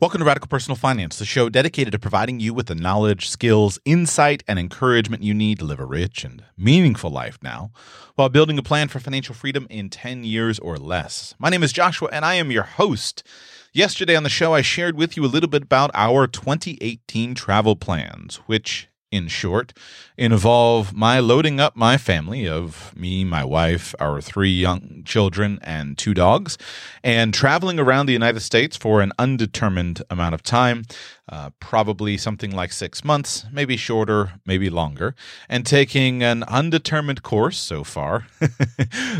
Welcome to Radical Personal Finance, the show dedicated to providing you with the knowledge, skills, insight, and encouragement you need to live a rich and meaningful life now while building a plan for financial freedom in 10 years or less. My name is Joshua, and I am your host. Yesterday on the show, I shared with you a little bit about our 2018 travel plans, which in short, involve my loading up my family of me, my wife, our three young children, and two dogs, and traveling around the United States for an undetermined amount of time, uh, probably something like six months, maybe shorter, maybe longer, and taking an undetermined course so far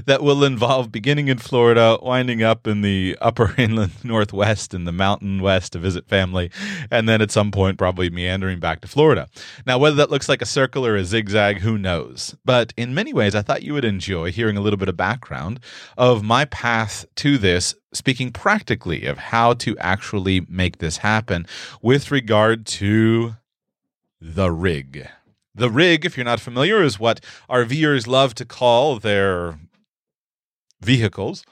that will involve beginning in Florida, winding up in the upper inland northwest and the mountain west to visit family, and then at some point probably meandering back to Florida. Now, whether that looks like a circle or a zigzag, who knows? But in many ways, I thought you would enjoy hearing a little bit of background of my path to this speaking practically of how to actually make this happen with regard to the rig. The rig, if you're not familiar, is what RVers love to call their vehicles,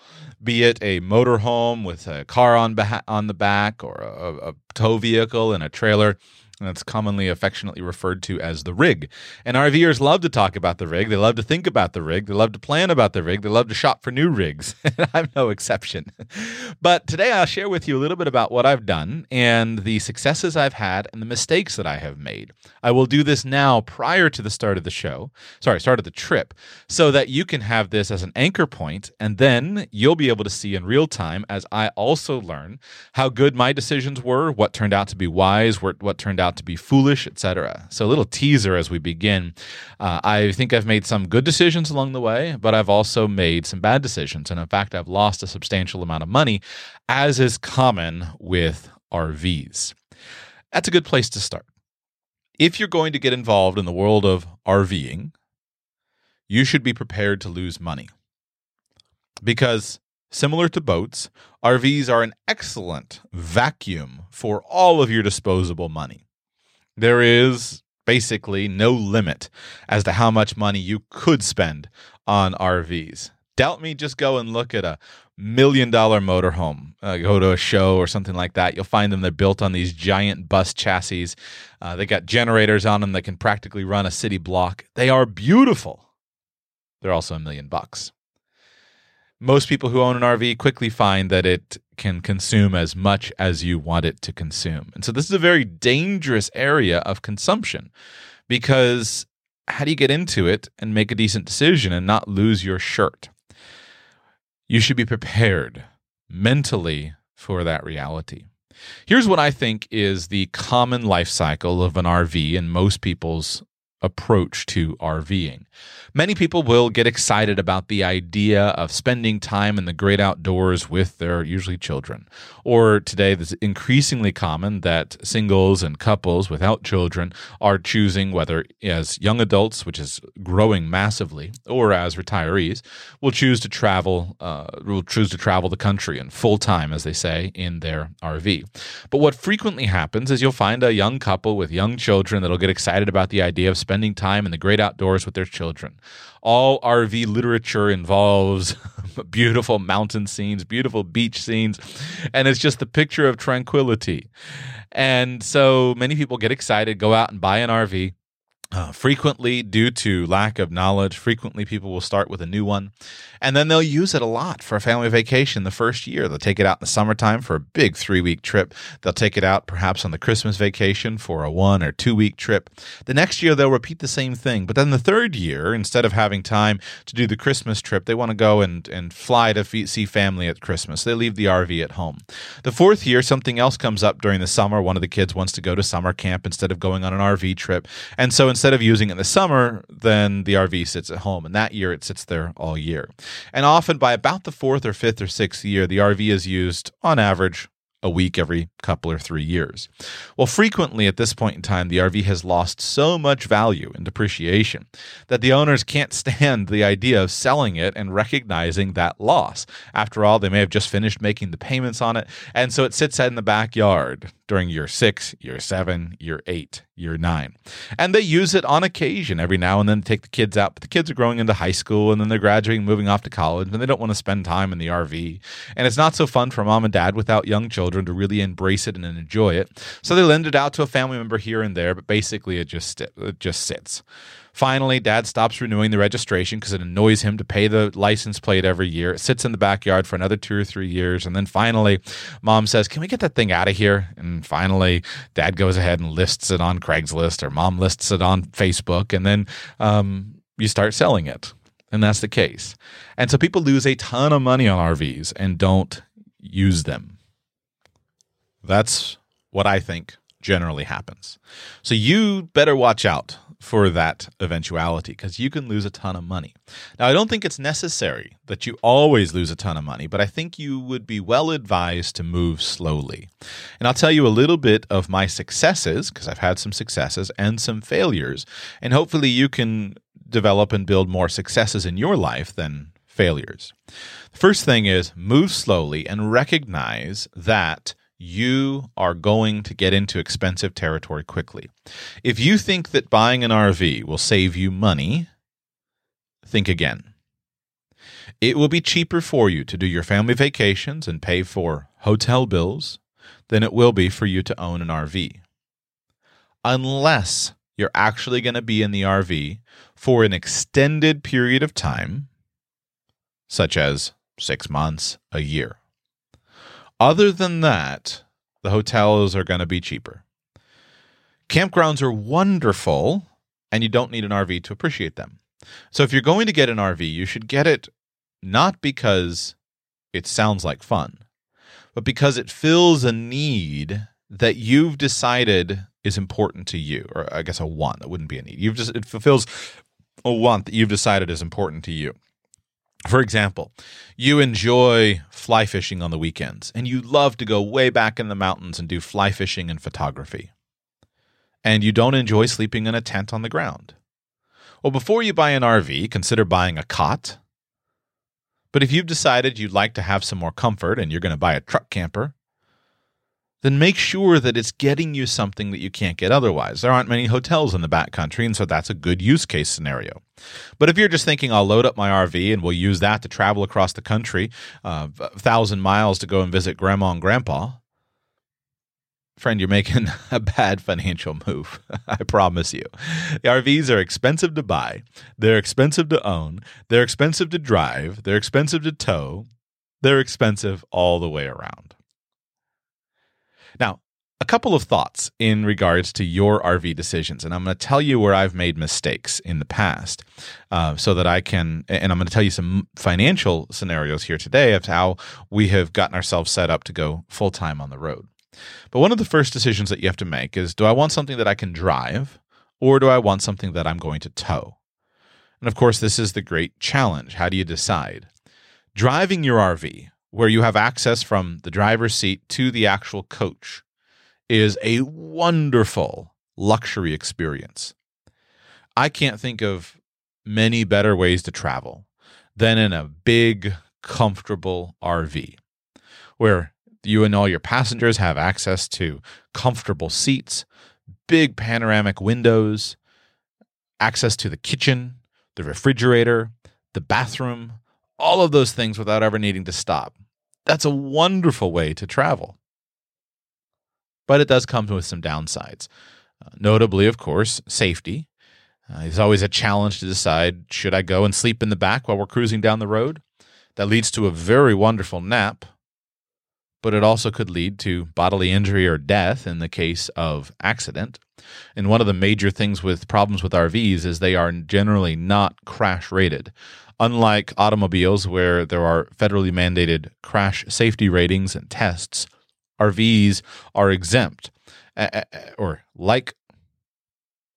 be it a motorhome with a car on, beha- on the back or a, a tow vehicle and a trailer that's commonly affectionately referred to as the rig. And RVers love to talk about the rig. They love to think about the rig. They love to plan about the rig. They love to shop for new rigs. I'm no exception. But today I'll share with you a little bit about what I've done and the successes I've had and the mistakes that I have made. I will do this now prior to the start of the show, sorry, start of the trip, so that you can have this as an anchor point and then you'll be able to see in real time as I also learn how good my decisions were, what turned out to be wise, what turned out out to be foolish, etc. So, a little teaser as we begin. Uh, I think I've made some good decisions along the way, but I've also made some bad decisions. And in fact, I've lost a substantial amount of money, as is common with RVs. That's a good place to start. If you're going to get involved in the world of RVing, you should be prepared to lose money. Because Similar to boats, RVs are an excellent vacuum for all of your disposable money. There is basically no limit as to how much money you could spend on RVs. Doubt me, just go and look at a million dollar motorhome. Uh, go to a show or something like that. You'll find them. They're built on these giant bus chassis. Uh, they got generators on them that can practically run a city block. They are beautiful. They're also a million bucks most people who own an RV quickly find that it can consume as much as you want it to consume. And so this is a very dangerous area of consumption because how do you get into it and make a decent decision and not lose your shirt? You should be prepared mentally for that reality. Here's what I think is the common life cycle of an RV in most people's approach to RVing. Many people will get excited about the idea of spending time in the great outdoors with their usually children. Or today, it's increasingly common that singles and couples without children are choosing whether as young adults, which is growing massively, or as retirees, will choose to travel, uh, will choose to travel the country and full time, as they say, in their RV. But what frequently happens is you'll find a young couple with young children that'll get excited about the idea of spending time in the great outdoors with their children. All RV literature involves beautiful mountain scenes, beautiful beach scenes, and it's just the picture of tranquility. And so many people get excited, go out and buy an RV uh, frequently, due to lack of knowledge, frequently people will start with a new one and then they'll use it a lot for a family vacation the first year. They'll take it out in the summertime for a big three week trip. They'll take it out perhaps on the Christmas vacation for a one or two week trip. The next year, they'll repeat the same thing. But then the third year, instead of having time to do the Christmas trip, they want to go and, and fly to see family at Christmas. They leave the RV at home. The fourth year, something else comes up during the summer. One of the kids wants to go to summer camp instead of going on an RV trip. And so instead of using it in the summer, then the RV sits at home. And that year it sits there all year. And often by about the fourth or fifth or sixth year, the RV is used on average a week every couple or three years. Well, frequently at this point in time, the RV has lost so much value and depreciation that the owners can't stand the idea of selling it and recognizing that loss. After all, they may have just finished making the payments on it, and so it sits in the backyard during year six, year seven, year eight, year nine. And they use it on occasion every now and then to take the kids out. But the kids are growing into high school and then they're graduating, moving off to college, and they don't want to spend time in the RV. And it's not so fun for mom and dad without young children to really embrace it and enjoy it. So they lend it out to a family member here and there, but basically it just it just sits. Finally, dad stops renewing the registration because it annoys him to pay the license plate every year. It sits in the backyard for another two or three years. And then finally, mom says, Can we get that thing out of here? And finally, dad goes ahead and lists it on Craigslist or mom lists it on Facebook. And then um, you start selling it. And that's the case. And so people lose a ton of money on RVs and don't use them. That's what I think generally happens. So you better watch out for that eventuality because you can lose a ton of money. Now, I don't think it's necessary that you always lose a ton of money, but I think you would be well advised to move slowly. And I'll tell you a little bit of my successes because I've had some successes and some failures. And hopefully, you can develop and build more successes in your life than failures. The first thing is move slowly and recognize that you are going to get into expensive territory quickly. If you think that buying an RV will save you money, think again. It will be cheaper for you to do your family vacations and pay for hotel bills than it will be for you to own an RV. Unless you're actually going to be in the RV for an extended period of time, such as six months, a year. Other than that, the hotels are going to be cheaper. Campgrounds are wonderful, and you don't need an RV to appreciate them. So if you're going to get an RV, you should get it not because it sounds like fun, but because it fills a need that you've decided is important to you, or I guess a want that wouldn't be a need. You've just it fulfills a want that you've decided is important to you. For example, you enjoy fly fishing on the weekends and you love to go way back in the mountains and do fly fishing and photography. And you don't enjoy sleeping in a tent on the ground. Well, before you buy an RV, consider buying a cot. But if you've decided you'd like to have some more comfort and you're going to buy a truck camper, then make sure that it's getting you something that you can't get otherwise. There aren't many hotels in the backcountry, and so that's a good use case scenario. But if you're just thinking, I'll load up my RV and we'll use that to travel across the country, uh, a thousand miles to go and visit grandma and grandpa, friend, you're making a bad financial move. I promise you. The RVs are expensive to buy, they're expensive to own, they're expensive to drive, they're expensive to tow, they're expensive all the way around. Now, a couple of thoughts in regards to your RV decisions, and I'm going to tell you where I've made mistakes in the past, uh, so that I can, and I'm going to tell you some financial scenarios here today of how we have gotten ourselves set up to go full time on the road. But one of the first decisions that you have to make is: Do I want something that I can drive, or do I want something that I'm going to tow? And of course, this is the great challenge. How do you decide? Driving your RV where you have access from the driver's seat to the actual coach is a wonderful luxury experience. I can't think of many better ways to travel than in a big, comfortable RV where you and all your passengers have access to comfortable seats, big panoramic windows, access to the kitchen, the refrigerator, the bathroom, all of those things without ever needing to stop. That's a wonderful way to travel. But it does come with some downsides. Uh, notably, of course, safety. Uh, it's always a challenge to decide should I go and sleep in the back while we're cruising down the road? That leads to a very wonderful nap, but it also could lead to bodily injury or death in the case of accident. And one of the major things with problems with RVs is they are generally not crash rated. Unlike automobiles, where there are federally mandated crash safety ratings and tests, RVs are exempt. Or like,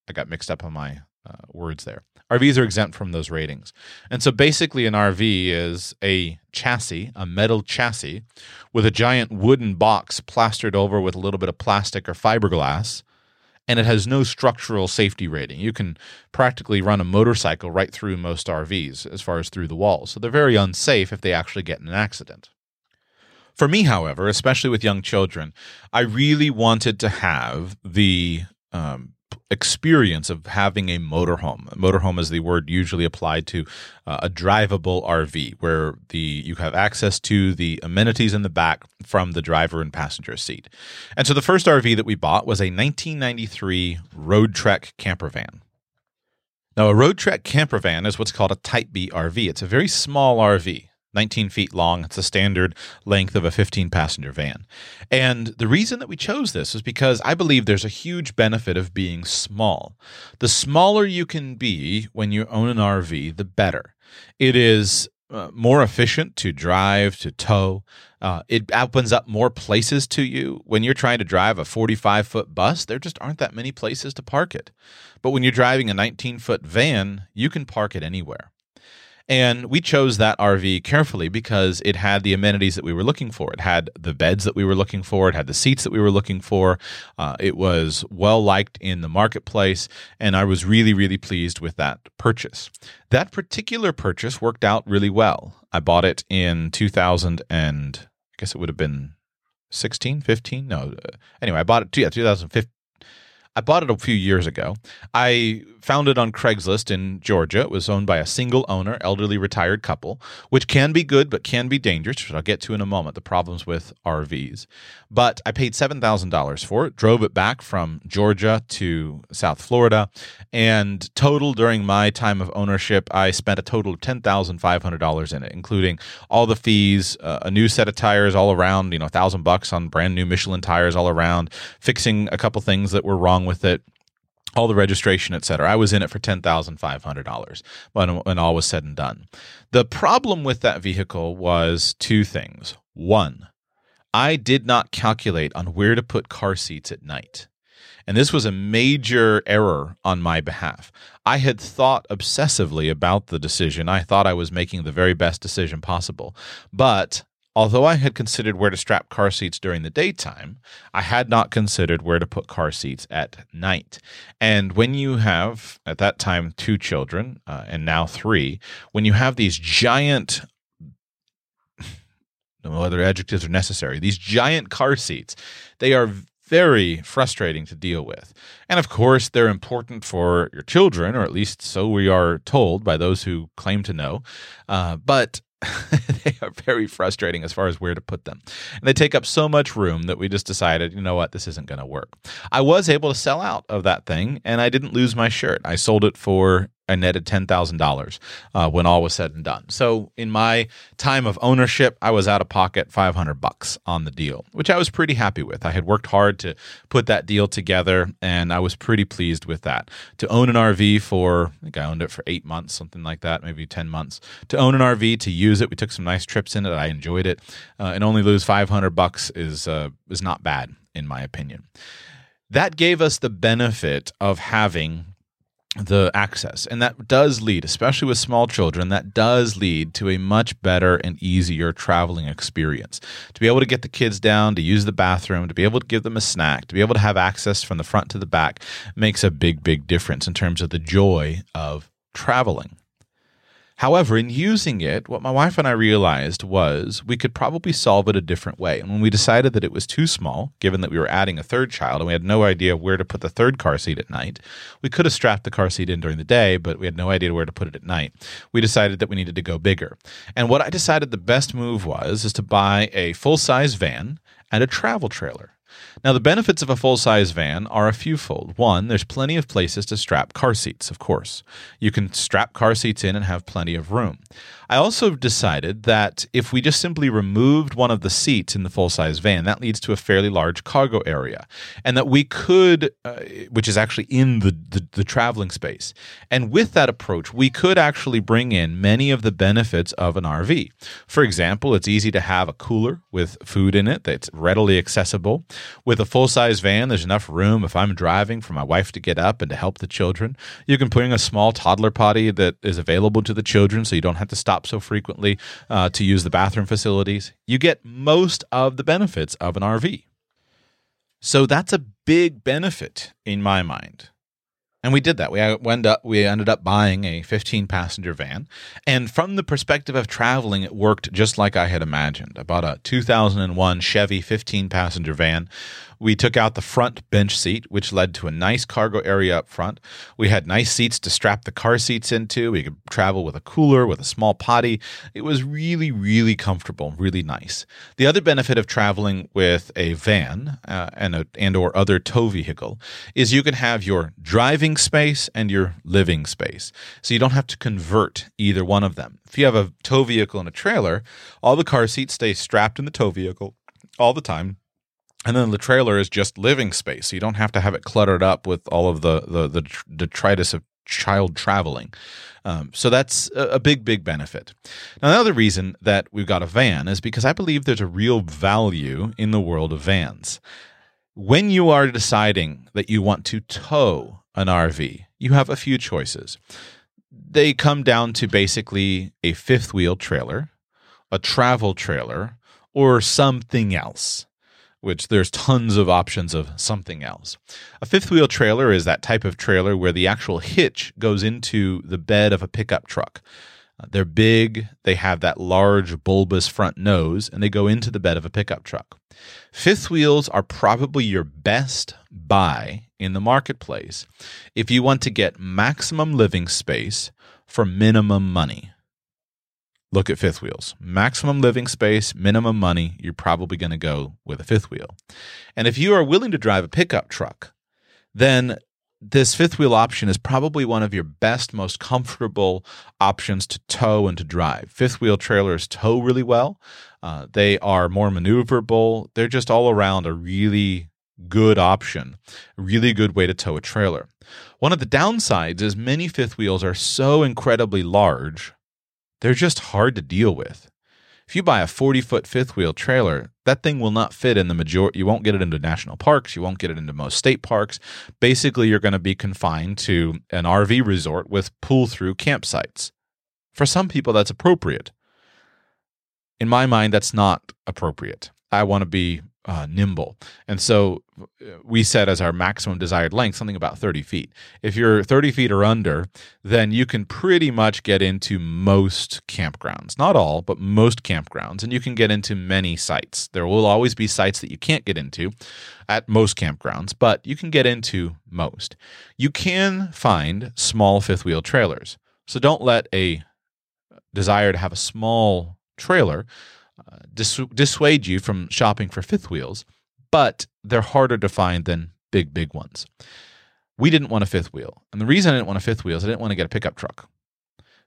I got mixed up on my uh, words there. RVs are exempt from those ratings. And so basically, an RV is a chassis, a metal chassis, with a giant wooden box plastered over with a little bit of plastic or fiberglass and it has no structural safety rating. You can practically run a motorcycle right through most RVs as far as through the walls. So they're very unsafe if they actually get in an accident. For me, however, especially with young children, I really wanted to have the um, experience of having a motorhome. Motorhome is the word usually applied to uh, a drivable RV, where the you have access to the amenities in the back from the driver and passenger seat. And so the first RV that we bought was a 1993 Roadtrek camper van. Now, a Roadtrek camper van is what's called a Type B RV. It's a very small RV. 19 feet long. It's the standard length of a 15 passenger van. And the reason that we chose this is because I believe there's a huge benefit of being small. The smaller you can be when you own an RV, the better. It is uh, more efficient to drive, to tow. Uh, it opens up more places to you. When you're trying to drive a 45 foot bus, there just aren't that many places to park it. But when you're driving a 19 foot van, you can park it anywhere. And we chose that RV carefully because it had the amenities that we were looking for. It had the beds that we were looking for. It had the seats that we were looking for. Uh, it was well liked in the marketplace. And I was really, really pleased with that purchase. That particular purchase worked out really well. I bought it in 2000 and I guess it would have been 16, 15? No. Uh, anyway, I bought it, yeah, 2015. I bought it a few years ago. I found it on Craigslist in Georgia. It was owned by a single owner, elderly retired couple, which can be good but can be dangerous, which I'll get to in a moment, the problems with RVs. But I paid $7,000 for it, drove it back from Georgia to South Florida, and total during my time of ownership, I spent a total of $10,500 in it, including all the fees, uh, a new set of tires all around, you know, a thousand bucks on brand new Michelin tires all around, fixing a couple things that were wrong with it all the registration, et cetera. I was in it for ten thousand five hundred dollars when when all was said and done. The problem with that vehicle was two things. One, I did not calculate on where to put car seats at night. And this was a major error on my behalf. I had thought obsessively about the decision. I thought I was making the very best decision possible. But Although I had considered where to strap car seats during the daytime, I had not considered where to put car seats at night. And when you have, at that time, two children uh, and now three, when you have these giant no other adjectives are necessary. These giant car seats, they are very frustrating to deal with. And of course, they're important for your children, or at least so we are told by those who claim to know. Uh, but they are very frustrating as far as where to put them. And they take up so much room that we just decided, you know what, this isn't going to work. I was able to sell out of that thing and I didn't lose my shirt. I sold it for I netted ten thousand uh, dollars when all was said and done. So in my time of ownership, I was out of pocket five hundred bucks on the deal, which I was pretty happy with. I had worked hard to put that deal together, and I was pretty pleased with that. To own an RV for, I think I owned it for eight months, something like that, maybe ten months. To own an RV, to use it, we took some nice trips in it. I enjoyed it, uh, and only lose five hundred bucks is uh, is not bad in my opinion. That gave us the benefit of having the access. And that does lead, especially with small children, that does lead to a much better and easier traveling experience. To be able to get the kids down, to use the bathroom, to be able to give them a snack, to be able to have access from the front to the back makes a big, big difference in terms of the joy of traveling. However, in using it, what my wife and I realized was we could probably solve it a different way. And when we decided that it was too small, given that we were adding a third child and we had no idea where to put the third car seat at night, we could have strapped the car seat in during the day, but we had no idea where to put it at night. We decided that we needed to go bigger. And what I decided the best move was is to buy a full-size van and a travel trailer. Now, the benefits of a full size van are a fewfold. One, there's plenty of places to strap car seats, of course. You can strap car seats in and have plenty of room. I also decided that if we just simply removed one of the seats in the full size van, that leads to a fairly large cargo area. And that we could, uh, which is actually in the, the, the traveling space. And with that approach, we could actually bring in many of the benefits of an RV. For example, it's easy to have a cooler with food in it that's readily accessible. A full size van, there's enough room if I'm driving for my wife to get up and to help the children. You can bring a small toddler potty that is available to the children so you don't have to stop so frequently uh, to use the bathroom facilities. You get most of the benefits of an RV. So that's a big benefit in my mind. And we did that. We ended up we ended up buying a 15 passenger van, and from the perspective of traveling, it worked just like I had imagined. I bought a 2001 Chevy 15 passenger van we took out the front bench seat, which led to a nice cargo area up front. We had nice seats to strap the car seats into. We could travel with a cooler, with a small potty. It was really, really comfortable, really nice. The other benefit of traveling with a van uh, and a, and or other tow vehicle is you can have your driving space and your living space. So you don't have to convert either one of them. If you have a tow vehicle and a trailer, all the car seats stay strapped in the tow vehicle all the time and then the trailer is just living space. So you don't have to have it cluttered up with all of the the, the detritus of child traveling. Um, so that's a, a big, big benefit. Now, another reason that we've got a van is because I believe there's a real value in the world of vans. When you are deciding that you want to tow an RV, you have a few choices. They come down to basically a fifth wheel trailer, a travel trailer, or something else which there's tons of options of something else. A fifth wheel trailer is that type of trailer where the actual hitch goes into the bed of a pickup truck. Uh, they're big, they have that large bulbous front nose, and they go into the bed of a pickup truck. Fifth wheels are probably your best buy in the marketplace if you want to get maximum living space for minimum money look at fifth wheels. Maximum living space, minimum money, you're probably going to go with a fifth wheel. And if you are willing to drive a pickup truck, then this fifth wheel option is probably one of your best, most comfortable options to tow and to drive. Fifth wheel trailers tow really well. Uh, they are more maneuverable. They're just all around a really good option, a really good way to tow a trailer. One of the downsides is many fifth wheels are so incredibly large they're just hard to deal with. If you buy a 40 foot fifth wheel trailer, that thing will not fit in the majority. You won't get it into national parks. You won't get it into most state parks. Basically, you're going to be confined to an RV resort with pull through campsites. For some people, that's appropriate. In my mind, that's not appropriate. I want to be uh, nimble. And so uh, we set as our maximum desired length something about 30 feet. If you're 30 feet or under, then you can pretty much get into most campgrounds. Not all, but most campgrounds. And you can get into many sites. There will always be sites that you can't get into at most campgrounds, but you can get into most. You can find small fifth wheel trailers. So don't let a desire to have a small trailer dissuade you from shopping for fifth wheels, but they're harder to find than big, big ones. We didn't want a fifth wheel. And the reason I didn't want a fifth wheel is I didn't want to get a pickup truck.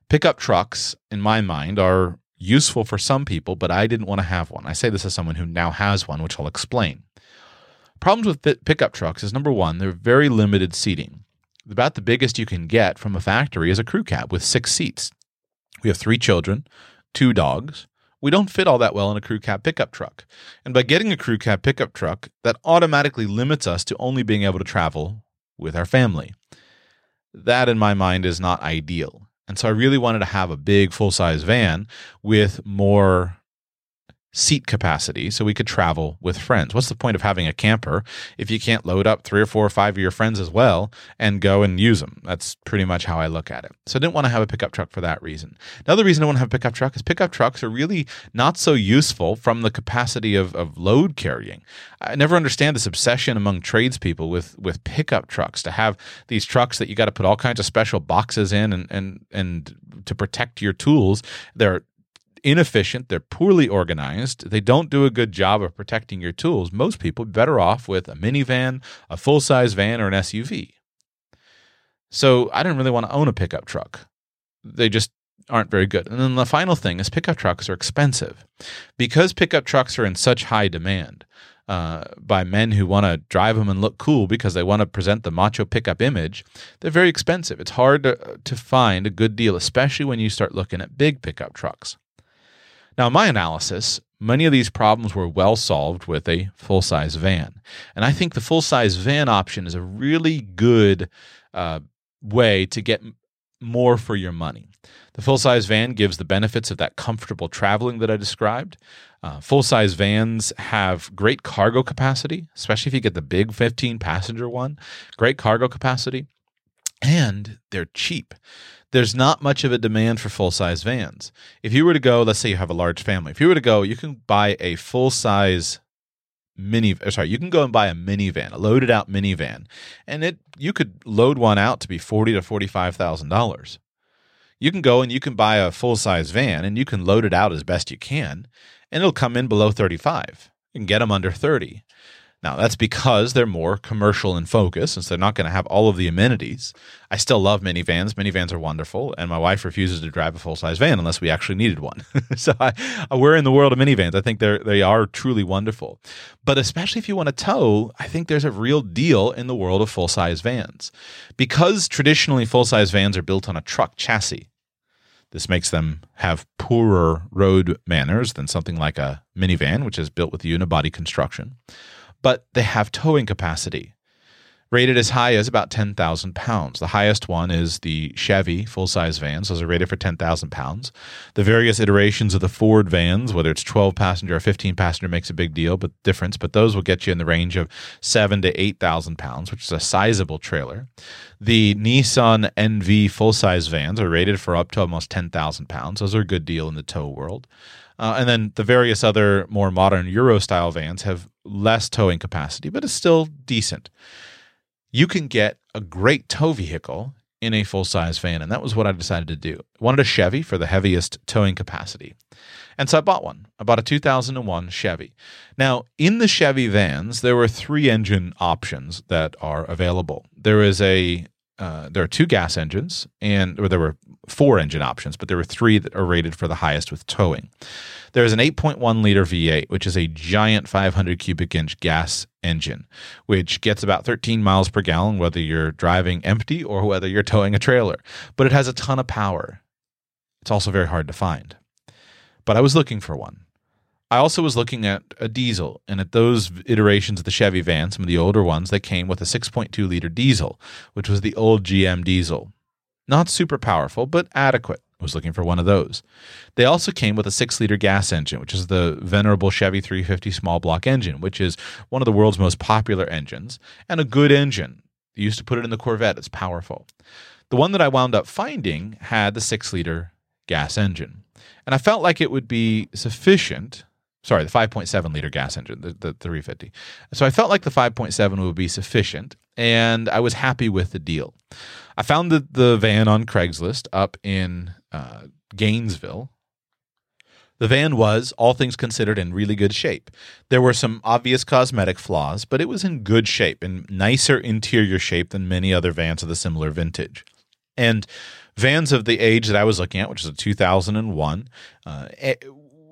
Pickup trucks, in my mind, are useful for some people, but I didn't want to have one. I say this as someone who now has one, which I'll explain. Problems with pickup trucks is number one, they're very limited seating. About the biggest you can get from a factory is a crew cab with six seats. We have three children, two dogs, we don't fit all that well in a crew cab pickup truck. And by getting a crew cab pickup truck, that automatically limits us to only being able to travel with our family. That, in my mind, is not ideal. And so I really wanted to have a big full size van with more seat capacity so we could travel with friends. What's the point of having a camper if you can't load up three or four or five of your friends as well and go and use them? That's pretty much how I look at it. So I didn't want to have a pickup truck for that reason. Another reason I want to have a pickup truck is pickup trucks are really not so useful from the capacity of, of load carrying. I never understand this obsession among tradespeople with with pickup trucks to have these trucks that you got to put all kinds of special boxes in and and and to protect your tools. They're inefficient, they're poorly organized, they don't do a good job of protecting your tools. Most people better off with a minivan, a full size van, or an SUV. So I didn't really want to own a pickup truck. They just aren't very good. And then the final thing is pickup trucks are expensive. Because pickup trucks are in such high demand uh, by men who want to drive them and look cool because they want to present the macho pickup image, they're very expensive. It's hard to, to find a good deal, especially when you start looking at big pickup trucks. Now, in my analysis, many of these problems were well solved with a full size van. And I think the full size van option is a really good uh, way to get more for your money. The full size van gives the benefits of that comfortable traveling that I described. Uh, full size vans have great cargo capacity, especially if you get the big 15 passenger one. Great cargo capacity. and they're cheap. There's not much of a demand for full size vans. If you were to go, let's say you have a large family, if you were to go, you can buy a full size mini sorry you can go and buy a minivan a loaded out minivan and it you could load one out to be forty to forty five thousand dollars. You can go and you can buy a full size van and you can load it out as best you can and it'll come in below 35 you can get them under 30 now, that's because they're more commercial in focus, and they're not going to have all of the amenities. I still love minivans. Minivans are wonderful, and my wife refuses to drive a full size van unless we actually needed one. so I, we're in the world of minivans. I think they're they are truly wonderful, but especially if you want to tow, I think there's a real deal in the world of full size vans because traditionally full size vans are built on a truck chassis. This makes them have poorer road manners than something like a minivan, which is built with unibody construction but they have towing capacity. Rated as high as about 10,000 pounds. The highest one is the Chevy full size vans. Those are rated for 10,000 pounds. The various iterations of the Ford vans, whether it's 12 passenger or 15 passenger, makes a big deal, but difference. But those will get you in the range of seven to 8,000 pounds, which is a sizable trailer. The Nissan NV full size vans are rated for up to almost 10,000 pounds. Those are a good deal in the tow world. Uh, and then the various other more modern Euro style vans have less towing capacity, but it's still decent. You can get a great tow vehicle in a full size van, and that was what I decided to do. I wanted a Chevy for the heaviest towing capacity. And so I bought one. I bought a 2001 Chevy. Now, in the Chevy vans, there were three engine options that are available. There is a uh, there are two gas engines, and or there were four engine options, but there were three that are rated for the highest with towing. There is an 8.1 liter V8, which is a giant 500 cubic inch gas engine, which gets about 13 miles per gallon, whether you're driving empty or whether you're towing a trailer. But it has a ton of power. It's also very hard to find. But I was looking for one. I also was looking at a diesel, and at those iterations of the Chevy van, some of the older ones, they came with a 6.2 liter diesel, which was the old GM diesel. Not super powerful, but adequate. I was looking for one of those. They also came with a 6 liter gas engine, which is the venerable Chevy 350 small block engine, which is one of the world's most popular engines and a good engine. They used to put it in the Corvette, it's powerful. The one that I wound up finding had the 6 liter gas engine. And I felt like it would be sufficient sorry, the 5.7 liter gas engine, the, the, the 350. So I felt like the 5.7 would be sufficient, and I was happy with the deal. I found the, the van on Craigslist up in uh, Gainesville. The van was, all things considered, in really good shape. There were some obvious cosmetic flaws, but it was in good shape in nicer interior shape than many other vans of the similar vintage. And vans of the age that I was looking at, which is a 2001, uh,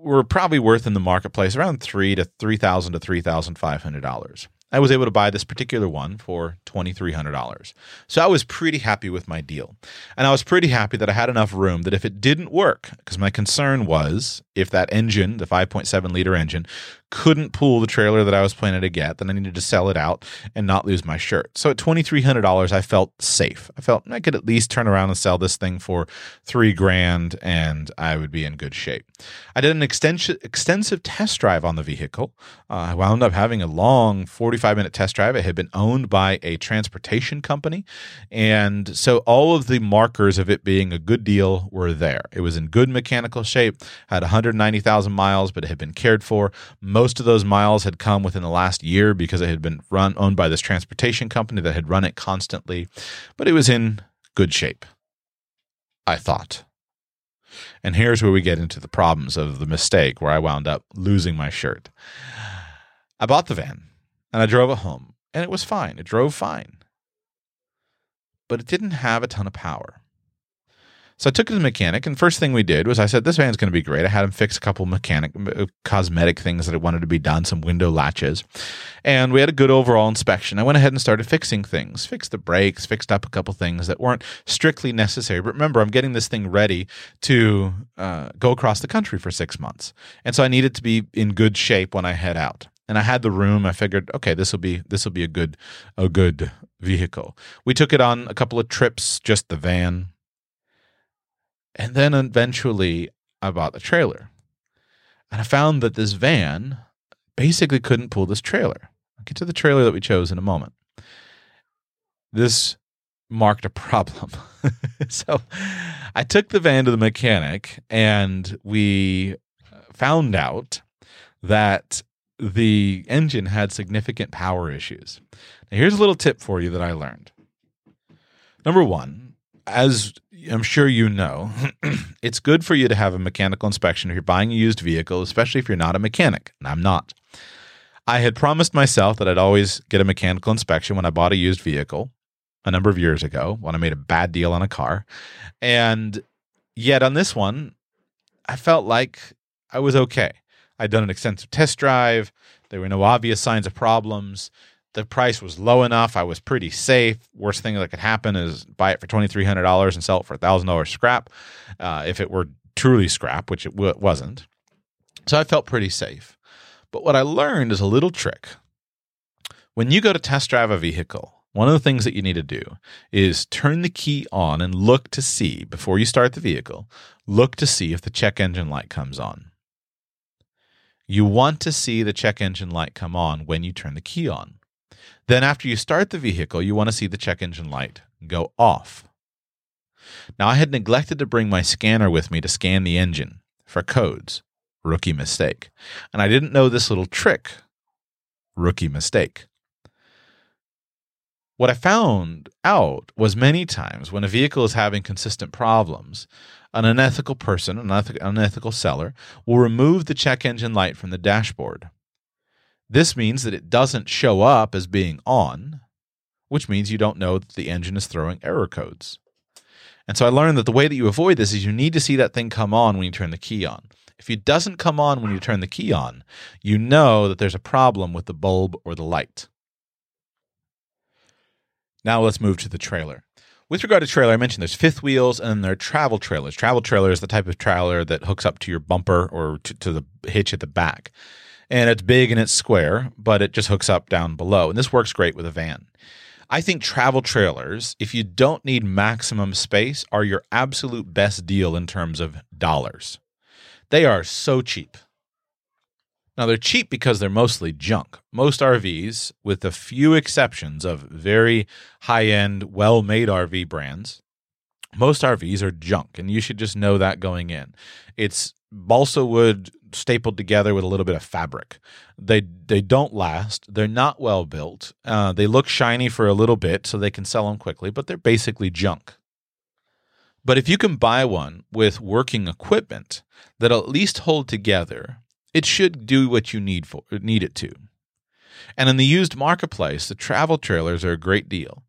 were probably worth in the marketplace around three to three thousand to three thousand five hundred dollars. I was able to buy this particular one for $2,300. So I was pretty happy with my deal. And I was pretty happy that I had enough room that if it didn't work, because my concern was if that engine, the 5.7 liter engine, couldn't pull the trailer that I was planning to get, then I needed to sell it out and not lose my shirt. So at $2,300, I felt safe. I felt I could at least turn around and sell this thing for three grand and I would be in good shape. I did an extensive, extensive test drive on the vehicle. Uh, I wound up having a long 45 minute test drive. It had been owned by a transportation company. And so all of the markers of it being a good deal were there. It was in good mechanical shape, had 190,000 miles, but it had been cared for. Most most of those miles had come within the last year because it had been run owned by this transportation company that had run it constantly, but it was in good shape. I thought. And here's where we get into the problems of the mistake where I wound up losing my shirt. I bought the van and I drove it home, and it was fine. It drove fine. But it didn't have a ton of power. So I took it to the mechanic, and first thing we did was I said, "This van's going to be great." I had him fix a couple mechanic, uh, cosmetic things that I wanted to be done, some window latches, and we had a good overall inspection. I went ahead and started fixing things, fixed the brakes, fixed up a couple things that weren't strictly necessary. But remember, I'm getting this thing ready to uh, go across the country for six months, and so I needed to be in good shape when I head out and I had the room. I figured, okay, this will be this will be a good a good vehicle. We took it on a couple of trips, just the van, and then eventually I bought the trailer. And I found that this van basically couldn't pull this trailer. I'll get to the trailer that we chose in a moment. This marked a problem. so I took the van to the mechanic and we found out that the engine had significant power issues. Now, here's a little tip for you that I learned. Number one, as I'm sure you know, it's good for you to have a mechanical inspection if you're buying a used vehicle, especially if you're not a mechanic, and I'm not. I had promised myself that I'd always get a mechanical inspection when I bought a used vehicle a number of years ago when I made a bad deal on a car. And yet on this one, I felt like I was okay. I'd done an extensive test drive. There were no obvious signs of problems. The price was low enough. I was pretty safe. Worst thing that could happen is buy it for twenty three hundred dollars and sell it for thousand dollars scrap. Uh, if it were truly scrap, which it w- wasn't, so I felt pretty safe. But what I learned is a little trick. When you go to test drive a vehicle, one of the things that you need to do is turn the key on and look to see before you start the vehicle, look to see if the check engine light comes on. You want to see the check engine light come on when you turn the key on. Then, after you start the vehicle, you want to see the check engine light go off. Now, I had neglected to bring my scanner with me to scan the engine for codes. Rookie mistake. And I didn't know this little trick. Rookie mistake. What I found out was many times when a vehicle is having consistent problems, an unethical person, an unethical seller, will remove the check engine light from the dashboard. This means that it doesn't show up as being on, which means you don't know that the engine is throwing error codes. And so I learned that the way that you avoid this is you need to see that thing come on when you turn the key on. If it doesn't come on when you turn the key on, you know that there's a problem with the bulb or the light. Now let's move to the trailer. With regard to trailer, I mentioned there's fifth wheels and there are travel trailers. Travel trailer is the type of trailer that hooks up to your bumper or to, to the hitch at the back and it's big and it's square, but it just hooks up down below. And this works great with a van. I think travel trailers, if you don't need maximum space, are your absolute best deal in terms of dollars. They are so cheap. Now, they're cheap because they're mostly junk. Most RVs, with a few exceptions of very high end, well made RV brands, most RVs are junk, and you should just know that going in. It's balsa wood stapled together with a little bit of fabric. They they don't last. They're not well built. Uh, they look shiny for a little bit, so they can sell them quickly, but they're basically junk. But if you can buy one with working equipment that'll at least hold together, it should do what you need for need it to. And in the used marketplace, the travel trailers are a great deal.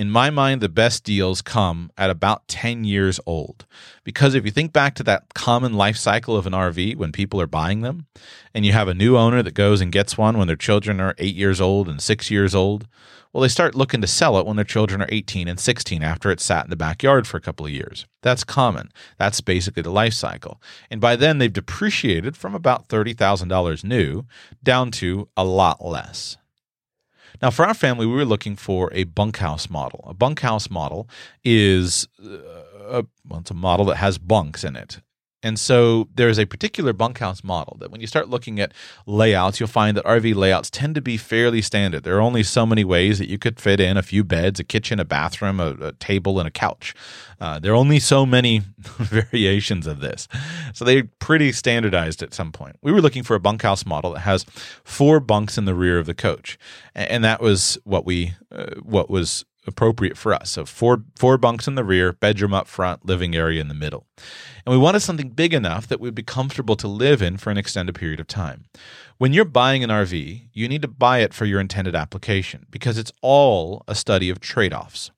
In my mind, the best deals come at about 10 years old. Because if you think back to that common life cycle of an RV when people are buying them, and you have a new owner that goes and gets one when their children are eight years old and six years old, well, they start looking to sell it when their children are 18 and 16 after it's sat in the backyard for a couple of years. That's common. That's basically the life cycle. And by then, they've depreciated from about $30,000 new down to a lot less. Now, for our family, we were looking for a bunkhouse model. A bunkhouse model is uh, a, well, it's a model that has bunks in it. And so there's a particular bunkhouse model that when you start looking at layouts, you'll find that RV layouts tend to be fairly standard. There are only so many ways that you could fit in a few beds, a kitchen, a bathroom, a, a table, and a couch. Uh, there are only so many variations of this. So they're pretty standardized at some point. We were looking for a bunkhouse model that has four bunks in the rear of the coach. And that was what we, uh, what was appropriate for us. So four four bunks in the rear, bedroom up front, living area in the middle. And we wanted something big enough that we'd be comfortable to live in for an extended period of time. When you're buying an RV, you need to buy it for your intended application because it's all a study of trade-offs.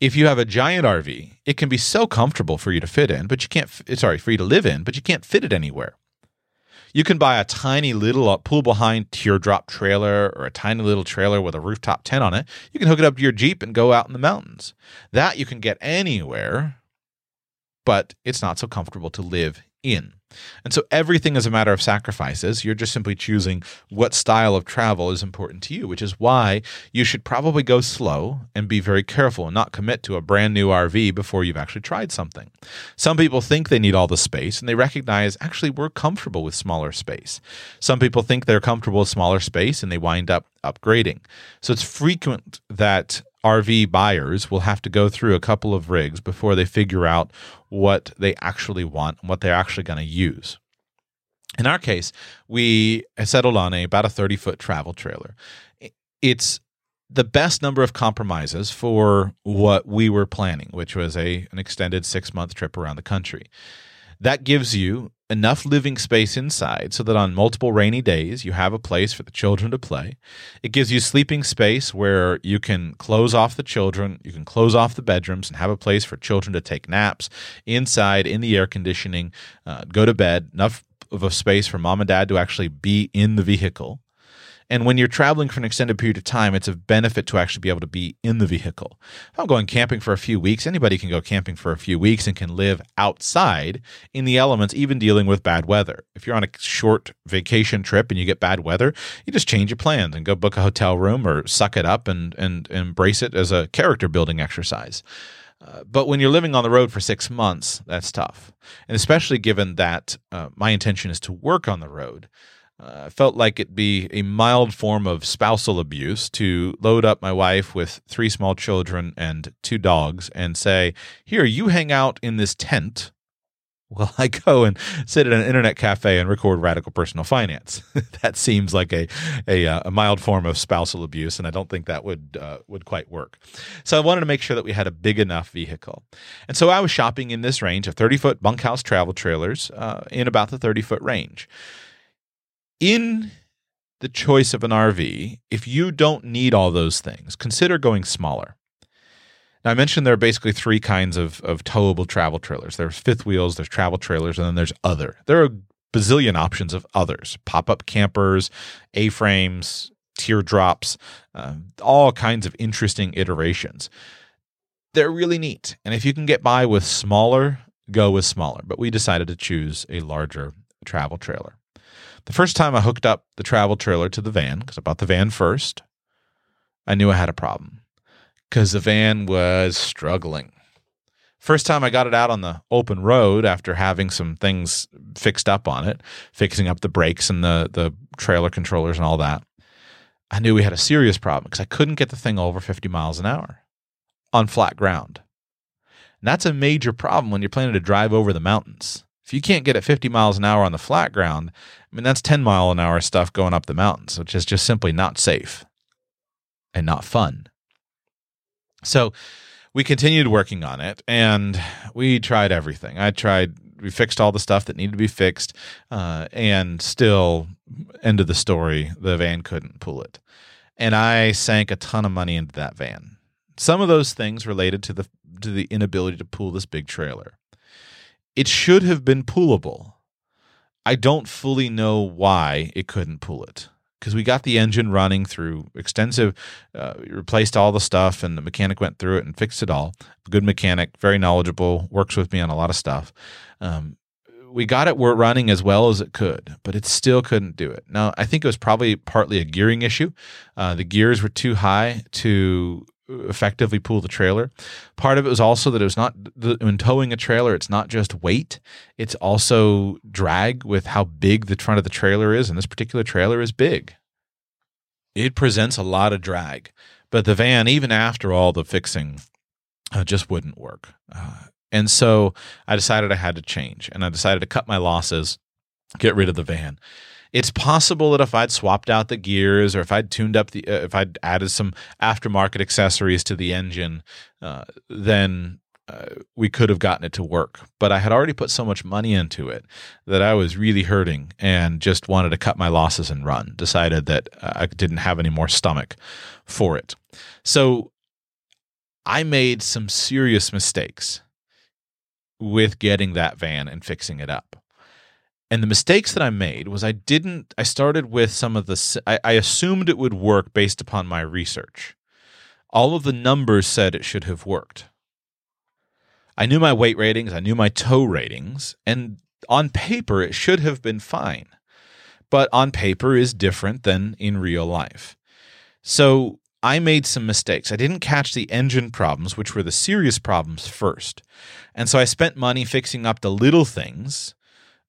If you have a giant RV, it can be so comfortable for you to fit in, but you can't sorry, for you to live in, but you can't fit it anywhere. You can buy a tiny little uh, pull behind teardrop trailer or a tiny little trailer with a rooftop tent on it. You can hook it up to your Jeep and go out in the mountains. That you can get anywhere, but it's not so comfortable to live in. And so everything is a matter of sacrifices. You're just simply choosing what style of travel is important to you, which is why you should probably go slow and be very careful and not commit to a brand new RV before you've actually tried something. Some people think they need all the space and they recognize actually we're comfortable with smaller space. Some people think they're comfortable with smaller space and they wind up upgrading. So it's frequent that RV buyers will have to go through a couple of rigs before they figure out what they actually want and what they're actually going to use. In our case, we settled on a about a 30 foot travel trailer. It's the best number of compromises for what we were planning, which was a an extended six month trip around the country. That gives you enough living space inside so that on multiple rainy days you have a place for the children to play. It gives you sleeping space where you can close off the children, you can close off the bedrooms and have a place for children to take naps inside in the air conditioning, uh, go to bed, enough of a space for mom and dad to actually be in the vehicle. And when you're traveling for an extended period of time, it's a benefit to actually be able to be in the vehicle. If I'm going camping for a few weeks, anybody can go camping for a few weeks and can live outside in the elements, even dealing with bad weather. If you're on a short vacation trip and you get bad weather, you just change your plans and go book a hotel room or suck it up and, and embrace it as a character building exercise. Uh, but when you're living on the road for six months, that's tough. And especially given that uh, my intention is to work on the road, uh, I felt like it'd be a mild form of spousal abuse to load up my wife with three small children and two dogs and say, Here, you hang out in this tent while I go and sit at an internet cafe and record radical personal finance. that seems like a, a, uh, a mild form of spousal abuse, and I don't think that would uh, would quite work. So I wanted to make sure that we had a big enough vehicle, and so I was shopping in this range of thirty foot bunkhouse travel trailers uh, in about the thirty foot range in the choice of an RV, if you don't need all those things, consider going smaller. Now, I mentioned there are basically three kinds of, of towable travel trailers there's fifth wheels, there's travel trailers, and then there's other. There are bazillion options of others pop up campers, A frames, teardrops, uh, all kinds of interesting iterations. They're really neat. And if you can get by with smaller, go with smaller. But we decided to choose a larger travel trailer. The first time I hooked up the travel trailer to the van, because I bought the van first, I knew I had a problem because the van was struggling. First time I got it out on the open road after having some things fixed up on it, fixing up the brakes and the, the trailer controllers and all that, I knew we had a serious problem because I couldn't get the thing over 50 miles an hour on flat ground. And that's a major problem when you're planning to drive over the mountains. If you can't get at 50 miles an hour on the flat ground, I mean, that's 10 mile an hour stuff going up the mountains, which is just simply not safe and not fun. So we continued working on it and we tried everything. I tried, we fixed all the stuff that needed to be fixed, uh, and still, end of the story, the van couldn't pull it. And I sank a ton of money into that van. Some of those things related to the to the inability to pull this big trailer it should have been pullable. I don't fully know why it couldn't pull it because we got the engine running through extensive, uh, replaced all the stuff, and the mechanic went through it and fixed it all. Good mechanic, very knowledgeable, works with me on a lot of stuff. Um, we got it running as well as it could, but it still couldn't do it. Now, I think it was probably partly a gearing issue. Uh, the gears were too high to effectively pull the trailer. Part of it was also that it was not when towing a trailer, it's not just weight, it's also drag with how big the front of the trailer is, and this particular trailer is big. It presents a lot of drag, but the van, even after all the fixing, uh, just wouldn't work. Uh, and so I decided I had to change, and I decided to cut my losses, get rid of the van it's possible that if I'd swapped out the gears or if I'd tuned up the, uh, if I'd added some aftermarket accessories to the engine, uh, then uh, we could have gotten it to work. But I had already put so much money into it that I was really hurting and just wanted to cut my losses and run. Decided that I didn't have any more stomach for it. So I made some serious mistakes with getting that van and fixing it up. And the mistakes that I made was I didn't, I started with some of the, I, I, assumed it would work based upon my research. All of the numbers said it should have worked. I knew my weight ratings, I knew my tow ratings, and on paper it should have been fine. But on paper is different than in real life. So I made some mistakes. I didn't catch the engine problems, which were the serious problems first. And so I spent money fixing up the little things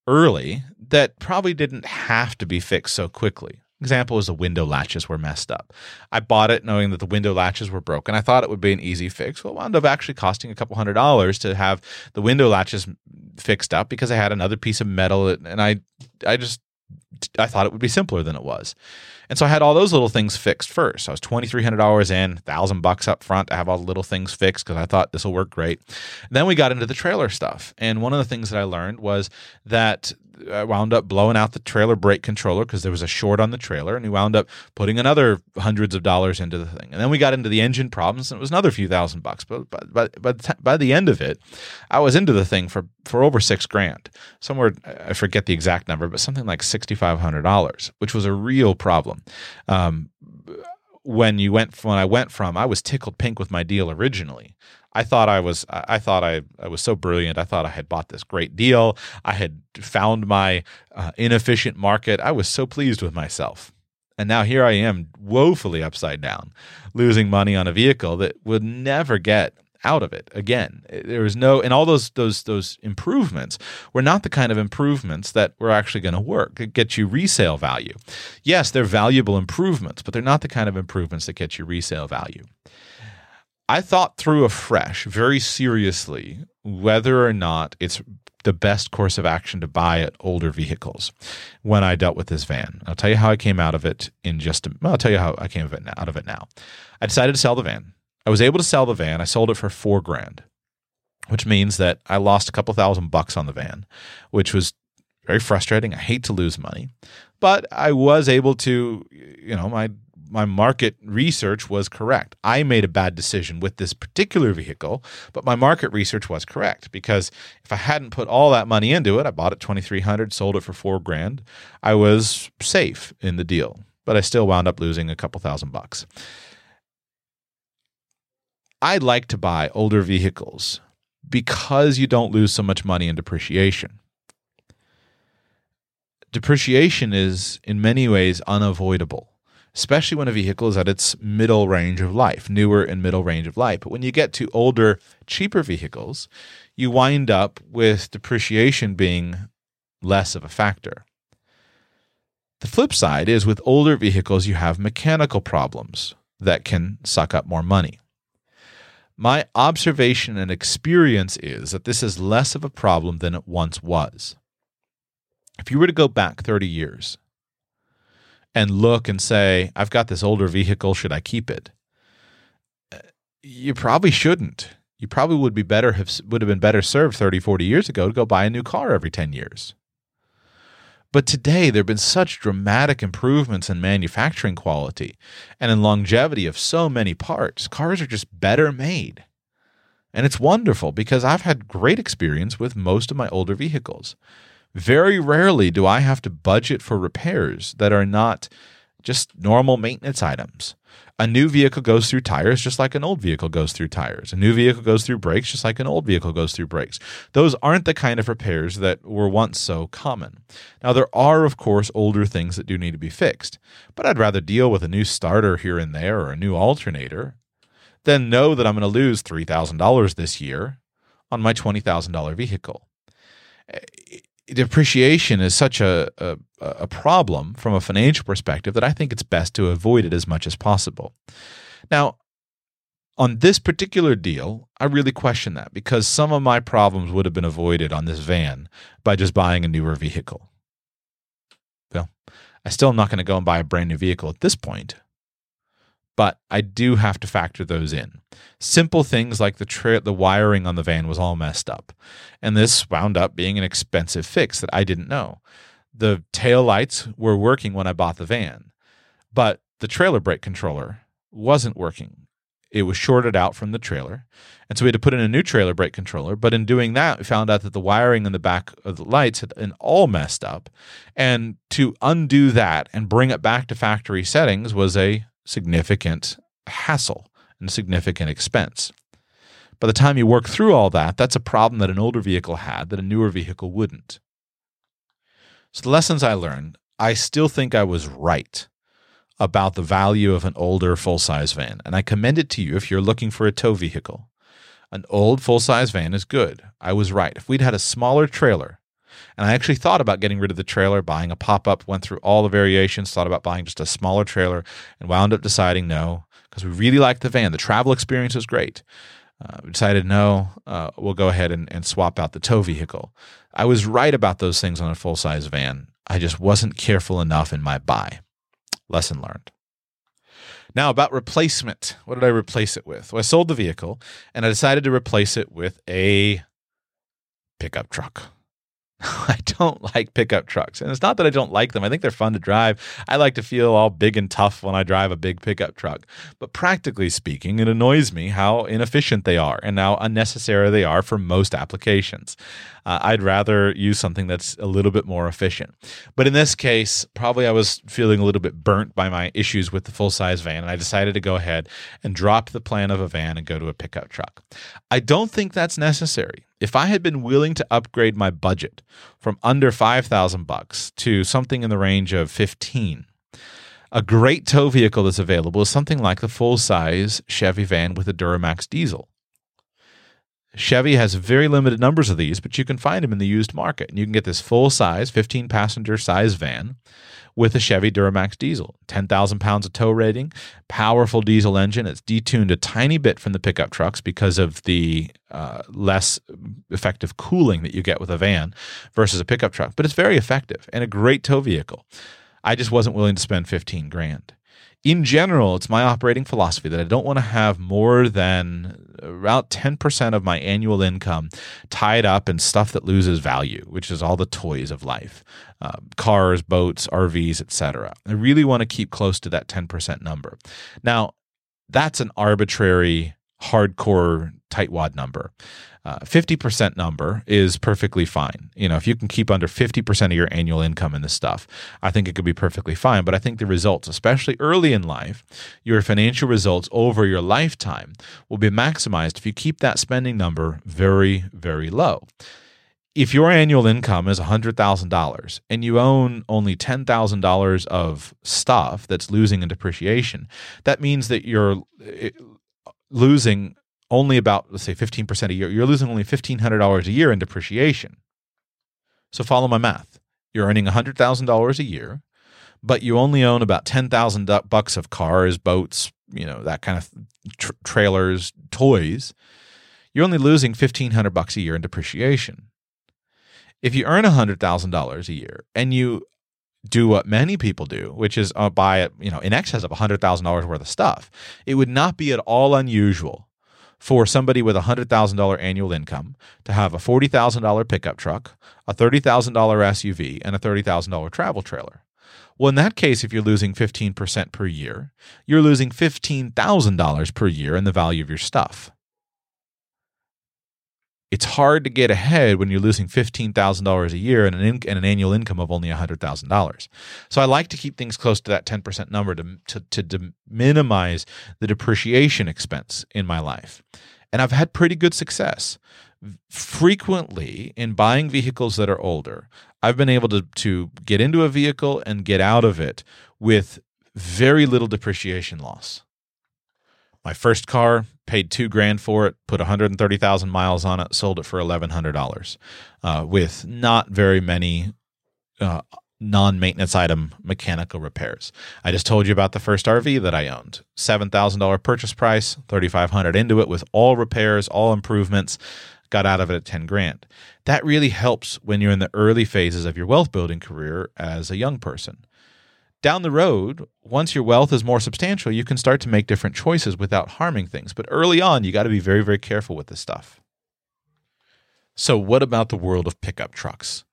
early that probably didn't have to be fixed so quickly. Example is the window latches were messed up. I bought it knowing that the window latches were broken. I thought it would be an easy fix. Well, it wound up actually costing a couple hundred dollars to have the window latches fixed up because I had another piece of metal and I I just I thought it would be simpler than it was. And so I had all those little things fixed first. I was twenty three hundred dollars in, thousand bucks up front to have all the little things fixed because I thought this will work great. And then we got into the trailer stuff, and one of the things that I learned was that wound up blowing out the trailer brake controller because there was a short on the trailer, and we wound up putting another hundreds of dollars into the thing. And then we got into the engine problems, and it was another few thousand bucks. But by, by, by, the, by the end of it, I was into the thing for, for over six grand. Somewhere, I forget the exact number, but something like $6,500, which was a real problem. Um, when you went when I went from I was tickled pink with my deal originally. I thought I was I thought I, I was so brilliant. I thought I had bought this great deal. I had found my uh, inefficient market. I was so pleased with myself. And now here I am woefully upside down, losing money on a vehicle that would never get out of it again. There was no, and all those those those improvements were not the kind of improvements that were actually going to work. It get you resale value. Yes, they're valuable improvements, but they're not the kind of improvements that get you resale value. I thought through afresh, very seriously, whether or not it's the best course of action to buy at older vehicles when I dealt with this van. I'll tell you how I came out of it in just a, well, I'll tell you how I came out of it now. I decided to sell the van. I was able to sell the van. I sold it for four grand, which means that I lost a couple thousand bucks on the van, which was very frustrating. I hate to lose money, but I was able to, you know, my my market research was correct. I made a bad decision with this particular vehicle, but my market research was correct because if I hadn't put all that money into it, I bought it 2300, sold it for 4 grand, I was safe in the deal, but I still wound up losing a couple thousand bucks. I like to buy older vehicles because you don't lose so much money in depreciation. Depreciation is in many ways unavoidable, especially when a vehicle is at its middle range of life, newer and middle range of life. But when you get to older, cheaper vehicles, you wind up with depreciation being less of a factor. The flip side is with older vehicles, you have mechanical problems that can suck up more money. My observation and experience is that this is less of a problem than it once was. If you were to go back 30 years and look and say, I've got this older vehicle, should I keep it? Uh, you probably shouldn't. You probably would be better have would have been better served 30, 40 years ago to go buy a new car every 10 years. But today, there have been such dramatic improvements in manufacturing quality and in longevity of so many parts. Cars are just better made. And it's wonderful because I've had great experience with most of my older vehicles. Very rarely do I have to budget for repairs that are not just normal maintenance items. A new vehicle goes through tires just like an old vehicle goes through tires. A new vehicle goes through brakes just like an old vehicle goes through brakes. Those aren't the kind of repairs that were once so common. Now, there are, of course, older things that do need to be fixed, but I'd rather deal with a new starter here and there or a new alternator than know that I'm going to lose $3,000 this year on my $20,000 vehicle eh, depreciation is such a, a, a problem from a financial perspective that I think it's best to avoid it as much as possible. Now, on this particular deal, I really question that because some of my problems would have been avoided on this van by just buying a newer vehicle. Well, I still am not going to go and buy a brand new vehicle at this point, but I do have to factor those in. Simple things like the tra- the wiring on the van was all messed up, and this wound up being an expensive fix that I didn't know. The tail lights were working when I bought the van, but the trailer brake controller wasn't working. It was shorted out from the trailer, and so we had to put in a new trailer brake controller. But in doing that, we found out that the wiring in the back of the lights had been all messed up, and to undo that and bring it back to factory settings was a significant hassle and significant expense. By the time you work through all that, that's a problem that an older vehicle had that a newer vehicle wouldn't. So, the lessons I learned, I still think I was right about the value of an older full size van, and I commend it to you if you're looking for a tow vehicle. An old full size van is good. I was right. If we'd had a smaller trailer, And I actually thought about getting rid of the trailer, buying a pop up, went through all the variations, thought about buying just a smaller trailer, and wound up deciding no, because we really liked the van. The travel experience was great. Uh, we decided no, uh, we'll go ahead and, and swap out the tow vehicle. I was right about those things on a full size van. I just wasn't careful enough in my buy. Lesson learned. Now, about replacement. What did I replace it with? Well, I sold the vehicle and I decided to replace it with a pickup truck. I don't like pickup trucks. And it's not that I don't like them. I think they're fun to drive. I like to feel all big and tough when I drive a big pickup truck. But practically speaking, it annoys me how inefficient they are and how unnecessary they are for most applications. Uh, I'd rather use something that's a little bit more efficient. But in this case, probably I was feeling a little bit burnt by my issues with the full size van, and I decided to go ahead and drop the plan of a van and go to a pickup truck. I don't think that's necessary. If I had been willing to upgrade my budget from under 5000 bucks to something in the range of 15, a great tow vehicle that's available is something like the full size Chevy van with a Duramax diesel. Chevy has very limited numbers of these, but you can find them in the used market. And you can get this full size, 15 passenger size van with a Chevy Duramax diesel. 10,000 pounds of tow rating, powerful diesel engine. It's detuned a tiny bit from the pickup trucks because of the uh, less effective cooling that you get with a van versus a pickup truck, but it's very effective and a great tow vehicle. I just wasn't willing to spend 15 grand in general, it's my operating philosophy that I don't want to have more than about 10% of my annual income tied up in stuff that loses value, which is all the toys of life uh, cars, boats, RVs, etc. I really want to keep close to that 10% number. Now, that's an arbitrary, hardcore tightwad number. Uh, 50% number is perfectly fine. You know, if you can keep under 50% of your annual income in this stuff, I think it could be perfectly fine. But I think the results, especially early in life, your financial results over your lifetime will be maximized if you keep that spending number very, very low. If your annual income is $100,000 and you own only $10,000 of stuff that's losing in depreciation, that means that you're eh, losing only about let's say 15% a year. You're losing only $1500 a year in depreciation. So follow my math. You're earning $100000 a year but you only own about 10000 bucks of cars boats you know that kind of tr- trailers toys. You're only losing 1500 bucks a year in depreciation. If you earn $100000 a year and you do what many people do, which is uh, buy you know in excess of $100,000 worth of stuff, it would not be at all unusual for somebody with a $100,000 annual income to have a $40,000 pickup truck, a $30,000 SUV, and a $30,000 travel trailer. Well, in that case, if you're losing 15% per year, you're losing $15,000 per year in the value of your stuff it's hard to get ahead when you're losing $15,000 a year and an, in, and an annual income of only $100,000. So I like to keep things close to that 10% number to, to, to, to minimize the depreciation expense in my life. And I've had pretty good success. Frequently, in buying vehicles that are older, I've been able to, to get into a vehicle and get out of it with very little depreciation loss. My first car, paid two grand for it, put 130,000 miles on it, sold it for $1,100 uh, with not very many uh, non maintenance item mechanical repairs. I just told you about the first RV that I owned. $7,000 purchase price, 3500 into it with all repairs, all improvements. Got out of it at 10 grand. That really helps when you're in the early phases of your wealth building career as a young person down the road, once your wealth is more substantial, you can start to make different choices without harming things. But early on, you got to be very, very careful with this stuff. So, what about the world of pickup trucks?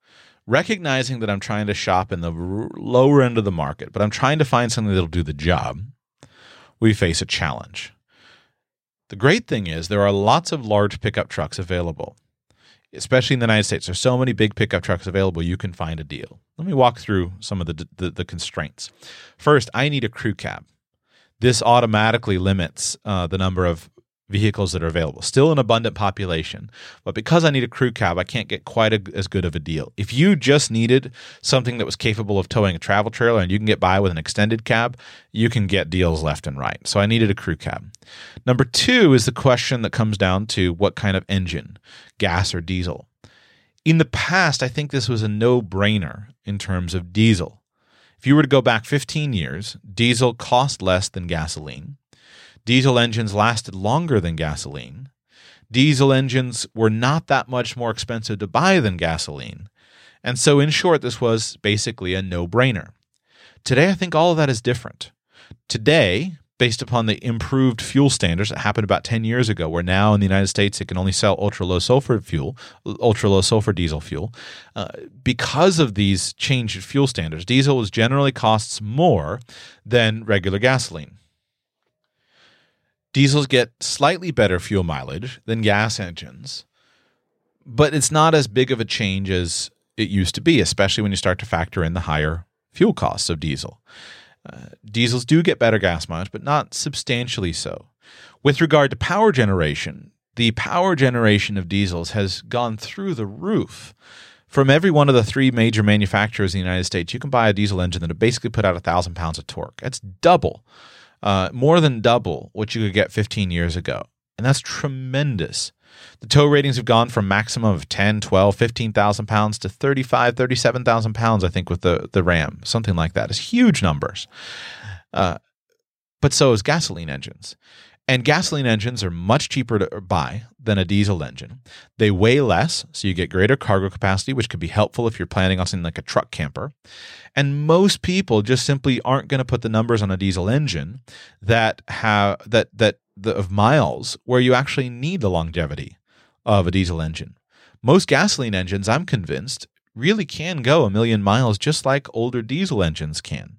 Recognizing that I'm trying to shop in the lower end of the market, but I'm trying to find something that'll do the job, we face a challenge. The great thing is there are lots of large pickup trucks available especially in the United States. There's so many big pickup trucks available, you can find a deal. Let me walk through some of the, the, the constraints. First, I need a crew cab. This automatically limits uh, the number of vehicles that are available. Still an abundant population, but because I need a crew cab, I can't get quite a, as good of a deal. If you just needed something that was capable of towing a travel trailer and you can get by with an extended cab, you can get deals left and right. So I needed a crew cab. Number two is the question that comes down to what kind of engine, gas or diesel. in the past, I think this was a no brainer in terms of diesel. If you were to go back 15 years, diesel cost less than gasoline. Diesel engines lasted longer than gasoline. Diesel engines were not that much more expensive to buy than gasoline. And so, in short, this was basically a no brainer. Today, I think all of that is different. Today, based upon the improved fuel standards that happened about 10 years ago, where now in the United States it can only sell ultra low sulfur fuel, ultra low sulfur diesel fuel. Uh, because of these changed fuel standards, diesel generally costs more than regular gasoline. Diesels get slightly better fuel mileage than gas engines, but it's not as big of a change as it used to be, especially when you start to factor in the higher fuel costs of diesel. Uh, diesels do get better gas mileage, but not substantially so. With regard to power generation, the power generation of diesels has gone through the roof. From every one of the three major manufacturers in the United States, you can buy a diesel engine that will basically put out a thousand pounds of torque. That's double, uh, more than double what you could get 15 years ago. And that's tremendous. The tow ratings have gone from maximum of 10, 12, 15,000 pounds to 35, 37,000 pounds, I think, with the, the Ram. Something like that. It's huge numbers. Uh, but so is gasoline engines. And gasoline engines are much cheaper to buy than a diesel engine. They weigh less, so you get greater cargo capacity, which could be helpful if you're planning on something like a truck camper. And most people just simply aren't going to put the numbers on a diesel engine that have that that the, of miles where you actually need the longevity of a diesel engine. Most gasoline engines, I'm convinced, really can go a million miles just like older diesel engines can.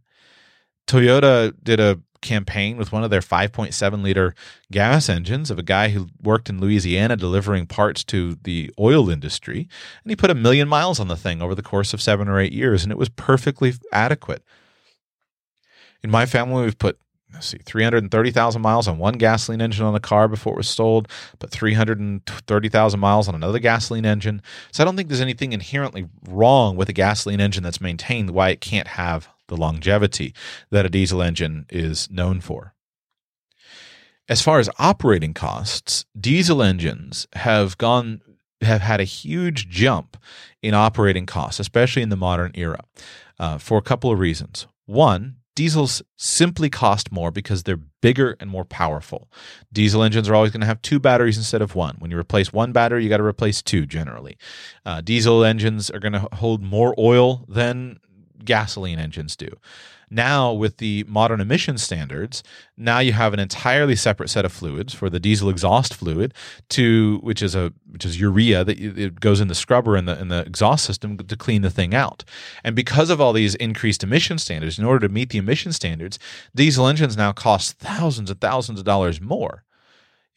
Toyota did a campaign with one of their 5.7 liter gas engines of a guy who worked in Louisiana delivering parts to the oil industry. And he put a million miles on the thing over the course of seven or eight years, and it was perfectly adequate. In my family, we've put let's see, 330,000 miles on one gasoline engine on a car before it was sold, but 330,000 miles on another gasoline engine. So I don't think there's anything inherently wrong with a gasoline engine that's maintained why it can't have the longevity that a diesel engine is known for. As far as operating costs, diesel engines have gone have had a huge jump in operating costs, especially in the modern era, uh, for a couple of reasons. One, Diesels simply cost more because they're bigger and more powerful. Diesel engines are always going to have two batteries instead of one. When you replace one battery, you got to replace two generally. Uh, diesel engines are going to hold more oil than gasoline engines do. Now, with the modern emission standards, now you have an entirely separate set of fluids for the diesel exhaust fluid, to which is a which is urea that it goes in the scrubber in the in the exhaust system to clean the thing out. And because of all these increased emission standards, in order to meet the emission standards, diesel engines now cost thousands and thousands of dollars more.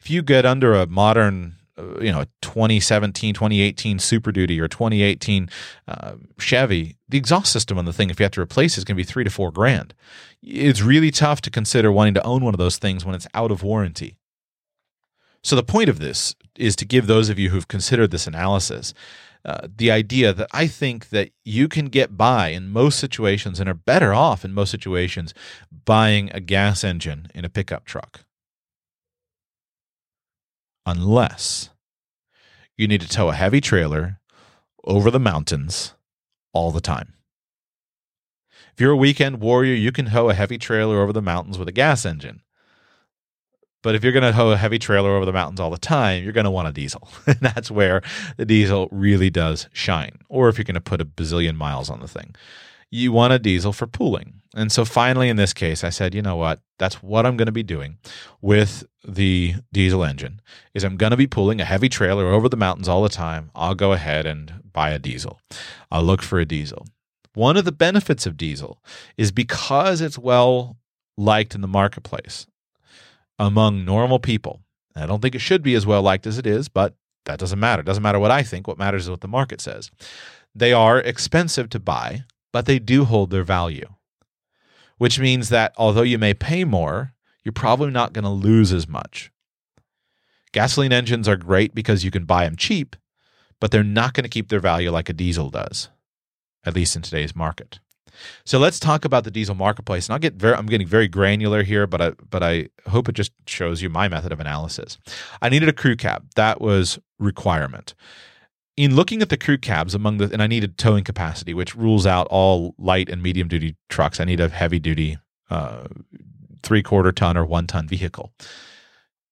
If you get under a modern you know a 2017 2018 super duty or 2018 uh, chevy the exhaust system on the thing if you have to replace it is going to be three to four grand. It's really tough to consider wanting to own one of those things when it's out of warranty. So the point of this is to give those of you who've considered this analysis uh, the idea that I think that you can get by in most situations and are better off in most situations buying a gas engine in a pickup truck unless you need to tow a heavy trailer over the mountains all the time. If you're a weekend warrior, you can tow a heavy trailer over the mountains with a gas engine. But if you're going to tow a heavy trailer over the mountains all the time, you're going to want a diesel. and that's where the diesel really does shine. Or if you're going to put a bazillion miles on the thing you want a diesel for pooling. And so finally, in this case, I said, you know what? That's what I'm going to be doing with the diesel engine is I'm going to be pulling a heavy trailer over the mountains all the time. I'll go ahead and buy a diesel. I'll look for a diesel. One of the benefits of diesel is because it's well liked in the marketplace among normal people. I don't think it should be as well liked as it is, but that doesn't matter. It doesn't matter what I think. What matters is what the market says. They are expensive to buy but they do hold their value, which means that although you may pay more, you're probably not going to lose as much. Gasoline engines are great because you can buy them cheap, but they're not going to keep their value like a diesel does, at least in today's market. So let's talk about the diesel marketplace. And I'll get very I'm getting very granular here, but I but I hope it just shows you my method of analysis. I needed a crew cab. That was requirement. In looking at the crew cabs among the and I needed towing capacity, which rules out all light and medium duty trucks. I need a heavy duty uh, three quarter ton or one ton vehicle.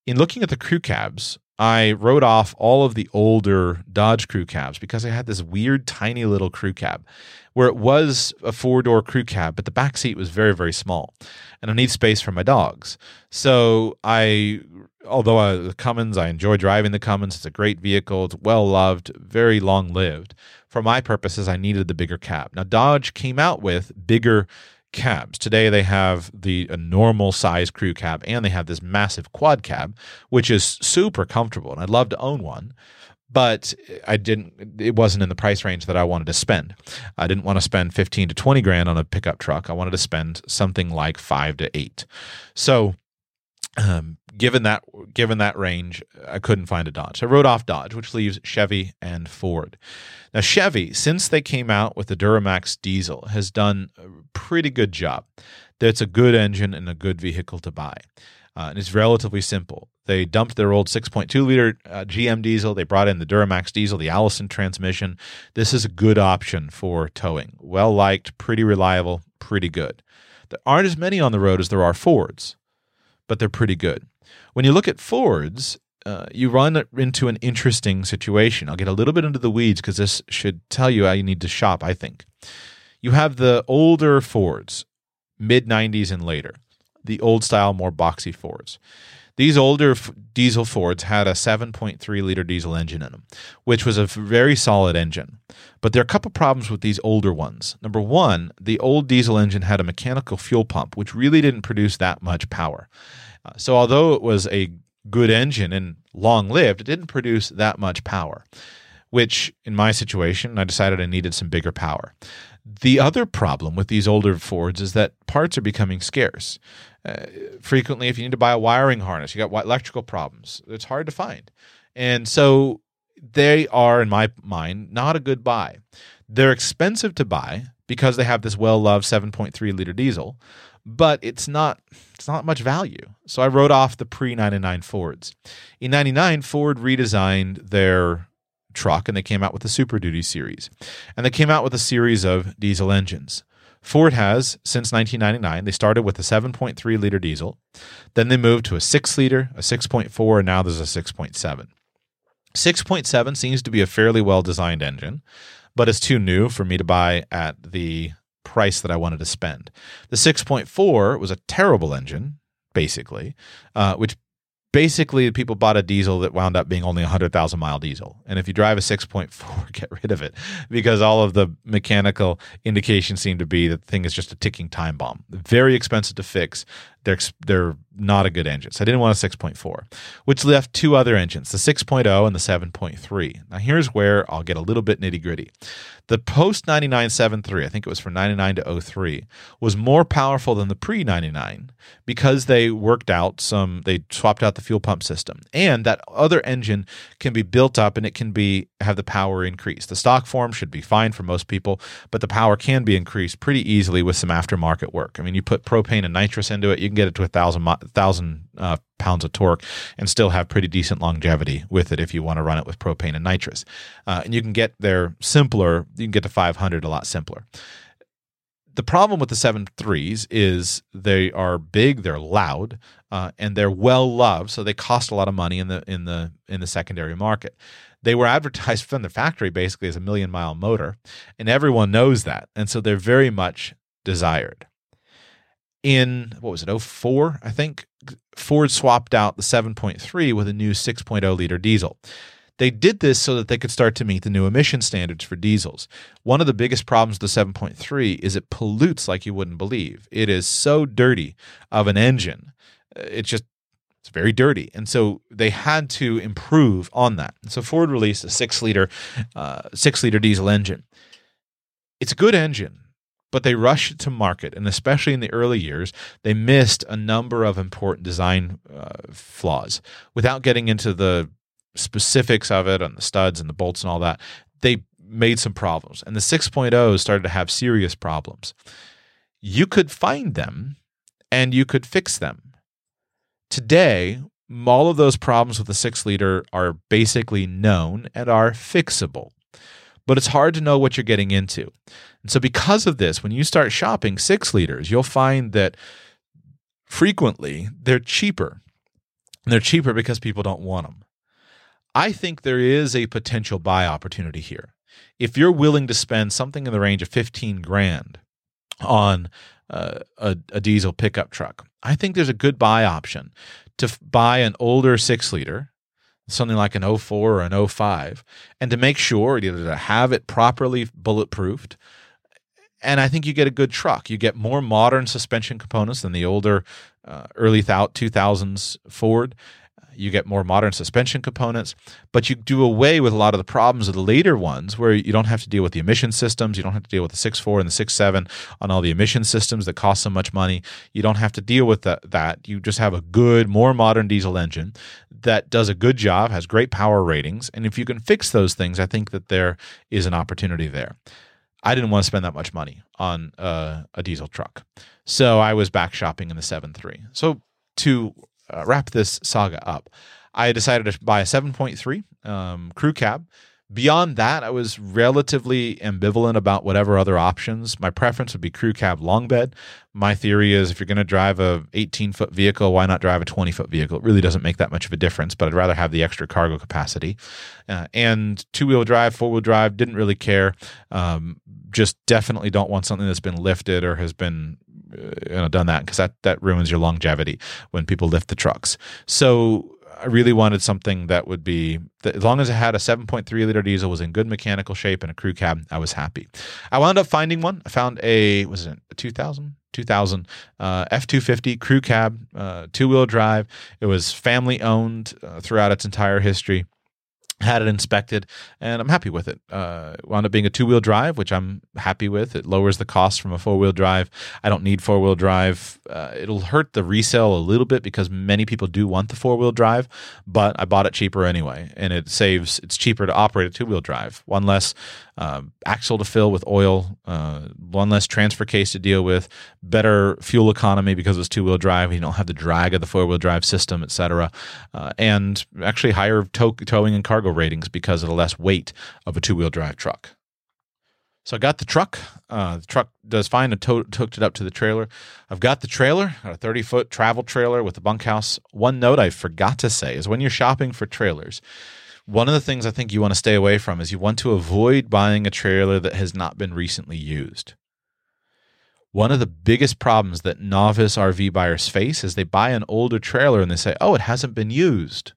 In looking at the crew cabs, I wrote off all of the older Dodge crew cabs because I had this weird tiny little crew cab where it was a four door crew cab, but the back seat was very, very small. And I need space for my dogs. So I, although I, the Cummins, I enjoy driving the Cummins. It's a great vehicle. It's well loved, very long lived. For my purposes, I needed the bigger cab. Now, Dodge came out with bigger cabs. Today they have the normal size crew cab and they have this massive quad cab, which is super comfortable. And I'd love to own one, but I didn't. It wasn't in the price range that I wanted to spend. I didn't want to spend fifteen to twenty grand on a pickup truck. I wanted to spend something like five to eight. So. Um, given that given that range, I couldn't find a Dodge. I wrote off Dodge, which leaves Chevy and Ford. Now, Chevy, since they came out with the Duramax diesel, has done pretty good job. That's a good engine and a good vehicle to buy. Uh, and it's relatively simple. They dumped their old 6.2 liter uh, GM diesel. They brought in the Duramax diesel, the Allison transmission. This is a good option for towing. Well liked, pretty reliable, pretty good. There aren't as many on the road as there are Fords, but they're pretty good. When you look at Fords, uh, you run into an interesting situation. I'll get a little bit into the weeds because this should tell you how you need to shop, I think. You have the older Fords, mid 90s and later, the old style, more boxy Fords. These older f- diesel Fords had a 7.3 liter diesel engine in them, which was a very solid engine. But there are a couple problems with these older ones. Number one, the old diesel engine had a mechanical fuel pump, which really didn't produce that much power. Uh, so, although it was a good engine and long lived, it didn't produce that much power, which in my situation, I decided I needed some bigger power. The other problem with these older Fords is that parts are becoming scarce. Uh, frequently, if you need to buy a wiring harness, you got electrical problems. It's hard to find. And so they are, in my mind, not a good buy. They're expensive to buy because they have this well loved 7.3 liter diesel, but it's not it's not much value. So I wrote off the pre 99 Fords. In 99, Ford redesigned their truck and they came out with the Super Duty series. And they came out with a series of diesel engines. Ford has, since 1999, they started with a 7.3 liter diesel. Then they moved to a 6 liter, a 6.4, and now there's a 6.7. 6.7 seems to be a fairly well designed engine, but it's too new for me to buy at the price that I wanted to spend. The 6.4 was a terrible engine, basically, uh, which basically people bought a diesel that wound up being only a 100,000 mile diesel. And if you drive a 6.4, get rid of it because all of the mechanical indications seem to be that the thing is just a ticking time bomb. Very expensive to fix. They're, they're not a good engine. So I didn't want a 6.4, which left two other engines, the 6.0 and the 7.3. Now here's where I'll get a little bit nitty gritty. The post 99.73, I think it was from 99 to 03, was more powerful than the pre 99 because they worked out some, they swapped out the fuel pump system. And that other engine can be built up and it can be have the power increased. The stock form should be fine for most people, but the power can be increased pretty easily with some aftermarket work. I mean, you put propane and nitrous into it, you can get it to a thousand thousand uh, pounds of torque and still have pretty decent longevity with it if you want to run it with propane and nitrous. Uh, and you can get there simpler. You can get to 500 a lot simpler. The problem with the 7.3s is they are big, they're loud, uh, and they're well loved, so they cost a lot of money in the in the in the secondary market. They were advertised from the factory basically as a million mile motor, and everyone knows that, and so they're very much desired in what was it 04 i think? Ford swapped out the 7.3 with a new 6.0 liter diesel. They did this so that they could start to meet the new emission standards for diesels. One of the biggest problems with the 7.3 is it pollutes like you wouldn't believe. It is so dirty of an engine. Uh, it's just it's very dirty. And so they had to improve on that. And so ford released a six liter uh, six liter diesel engine. It's a good engine but they rushed to market, and especially in the early years, they missed a number of important design uh, flaws. Without getting into the specifics of it and the studs and the bolts and all that, they made some problems. And the 6.0 started to have serious problems. You could find them and you could fix them. Today, all of those problems with the six liter are basically known and are fixable. But it's hard to know what you're getting into. And so, because of this, when you start shopping six liters, you'll find that frequently they're cheaper. And they're cheaper because people don't want them. I think there is a potential buy opportunity here. If you're willing to spend something in the range of 15 grand on uh, a, a diesel pickup truck, I think there's a good buy option to f- buy an older six liter, something like an 04 or an 05, and to make sure either to have it properly bulletproofed. And I think you get a good truck. You get more modern suspension components than the older uh, early 2000s Ford you get more modern suspension components, but you do away with a lot of the problems of the later ones where you don't have to deal with the emission systems. You don't have to deal with the 6.4 and the 6.7 on all the emission systems that cost so much money. You don't have to deal with that. that. You just have a good, more modern diesel engine that does a good job, has great power ratings. And if you can fix those things, I think that there is an opportunity there. I didn't want to spend that much money on uh, a diesel truck. So I was back shopping in the 7.3. So to uh, wrap this saga up, I decided to buy a 7.3 um, crew cab. Beyond that, I was relatively ambivalent about whatever other options. My preference would be crew cab long bed. My theory is if you're going to drive a 18 foot vehicle, why not drive a 20 foot vehicle? It really doesn't make that much of a difference, but I'd rather have the extra cargo capacity. Uh, and two wheel drive, four wheel drive, didn't really care. Um, just definitely don't want something that's been lifted or has been uh, you know, done that because that that ruins your longevity when people lift the trucks. So I really wanted something that would be that as long as it had a 7.3 liter diesel, was in good mechanical shape, and a crew cab, I was happy. I wound up finding one. I found a was it a 2000 2000 uh, F250 crew cab, uh, two wheel drive. It was family owned uh, throughout its entire history had it inspected and I'm happy with it. Uh, wound up being a two wheel drive, which I'm happy with. It lowers the cost from a four wheel drive. I don't need four wheel drive. Uh, it'll hurt the resale a little bit because many people do want the four wheel drive, but I bought it cheaper anyway, and it saves. It's cheaper to operate a two wheel drive. One less uh, axle to fill with oil, uh, one less transfer case to deal with, better fuel economy because it's two wheel drive. You don't have the drag of the four wheel drive system, etc., uh, and actually higher tow- towing and cargo ratings because of the less weight of a two wheel drive truck. So I got the truck. Uh, the truck does fine. I hooked it up to the trailer. I've got the trailer, a 30 foot travel trailer with a bunkhouse. One note I forgot to say is when you're shopping for trailers, one of the things I think you want to stay away from is you want to avoid buying a trailer that has not been recently used. One of the biggest problems that novice RV buyers face is they buy an older trailer and they say, oh, it hasn't been used.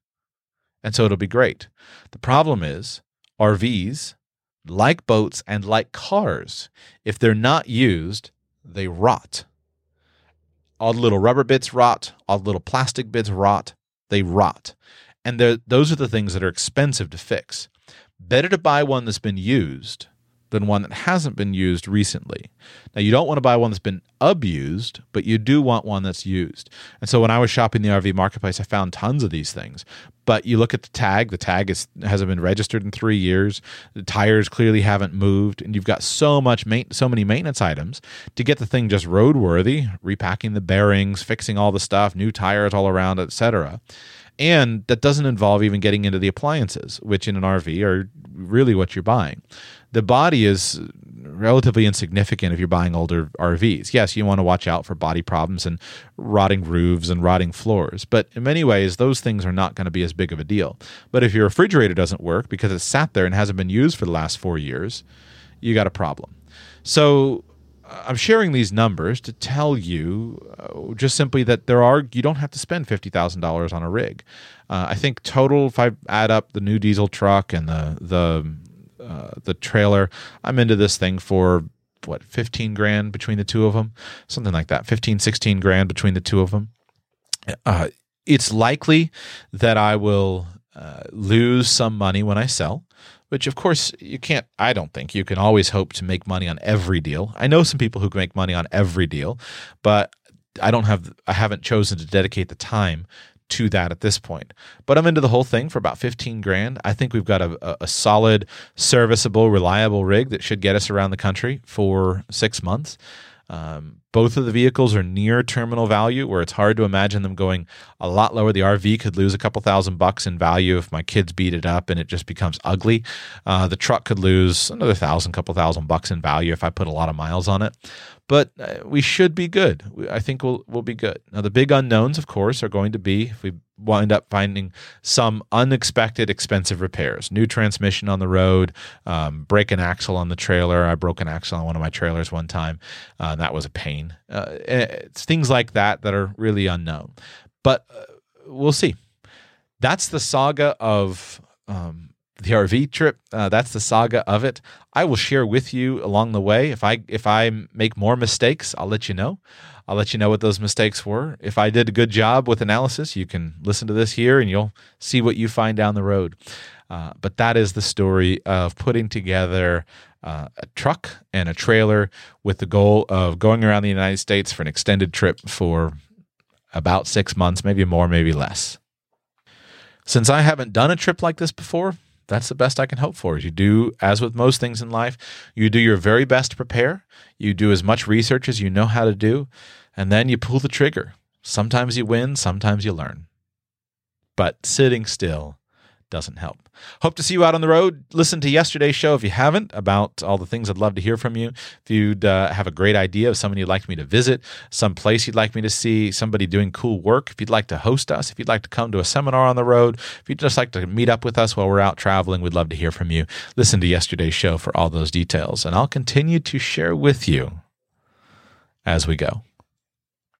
And so it'll be great. The problem is RVs, like boats and like cars, if they're not used, they rot. All the little rubber bits rot, all the little plastic bits rot, they rot. And those are the things that are expensive to fix. Better to buy one that's been used than one that hasn't been used recently. Now, you don't want to buy one that's been abused, but you do want one that's used. And so when I was shopping the RV marketplace, I found tons of these things. But you look at the tag, the tag is, hasn't been registered in three years. The tires clearly haven't moved, and you've got so much so many maintenance items to get the thing just roadworthy, repacking the bearings, fixing all the stuff, new tires all around, etc. And that doesn't involve even getting into the appliances, which in an RV are really what you're buying. The body is relatively insignificant if you're buying older RVs. Yes, you want to watch out for body problems and rotting roofs and rotting floors, but in many ways, those things are not going to be as big of a deal. But if your refrigerator doesn't work because it's sat there and hasn't been used for the last four years, you got a problem. So I'm sharing these numbers to tell you uh, just simply that there are you don't have to spend fifty thousand dollars on a rig. Uh, I think total, if I add up the new diesel truck and the the uh, the trailer, I'm into this thing for what 15 grand between the two of them, something like that, 15, 16 grand between the two of them. Uh, it's likely that I will uh, lose some money when I sell which of course you can't i don't think you can always hope to make money on every deal. I know some people who make money on every deal but i don't have i haven't chosen to dedicate the time to that at this point. But i'm into the whole thing for about 15 grand. I think we've got a, a solid serviceable reliable rig that should get us around the country for six months. Um, both of the vehicles are near terminal value, where it's hard to imagine them going a lot lower. The RV could lose a couple thousand bucks in value if my kids beat it up and it just becomes ugly. Uh, the truck could lose another thousand, couple thousand bucks in value if I put a lot of miles on it but uh, we should be good. I think we'll we'll be good. Now the big unknowns, of course, are going to be if we wind up finding some unexpected expensive repairs, new transmission on the road, um, break an axle on the trailer. I broke an axle on one of my trailers one time. Uh, that was a pain. Uh, it's things like that that are really unknown, but uh, we'll see. That's the saga of um, the RV trip. Uh, that's the saga of it. I will share with you along the way. If I if I make more mistakes, I'll let you know. I'll let you know what those mistakes were. If I did a good job with analysis, you can listen to this here and you'll see what you find down the road. Uh, but that is the story of putting together uh, a truck and a trailer with the goal of going around the United States for an extended trip for about six months, maybe more, maybe less. Since I haven't done a trip like this before, that's the best I can hope for. You do, as with most things in life, you do your very best to prepare. You do as much research as you know how to do, and then you pull the trigger. Sometimes you win, sometimes you learn. But sitting still doesn't help. Hope to see you out on the road. Listen to yesterday's show if you haven't about all the things I'd love to hear from you. If you'd uh, have a great idea of someone you'd like me to visit, some place you'd like me to see, somebody doing cool work, if you'd like to host us, if you'd like to come to a seminar on the road, if you'd just like to meet up with us while we're out traveling, we'd love to hear from you. Listen to yesterday's show for all those details, and I'll continue to share with you as we go.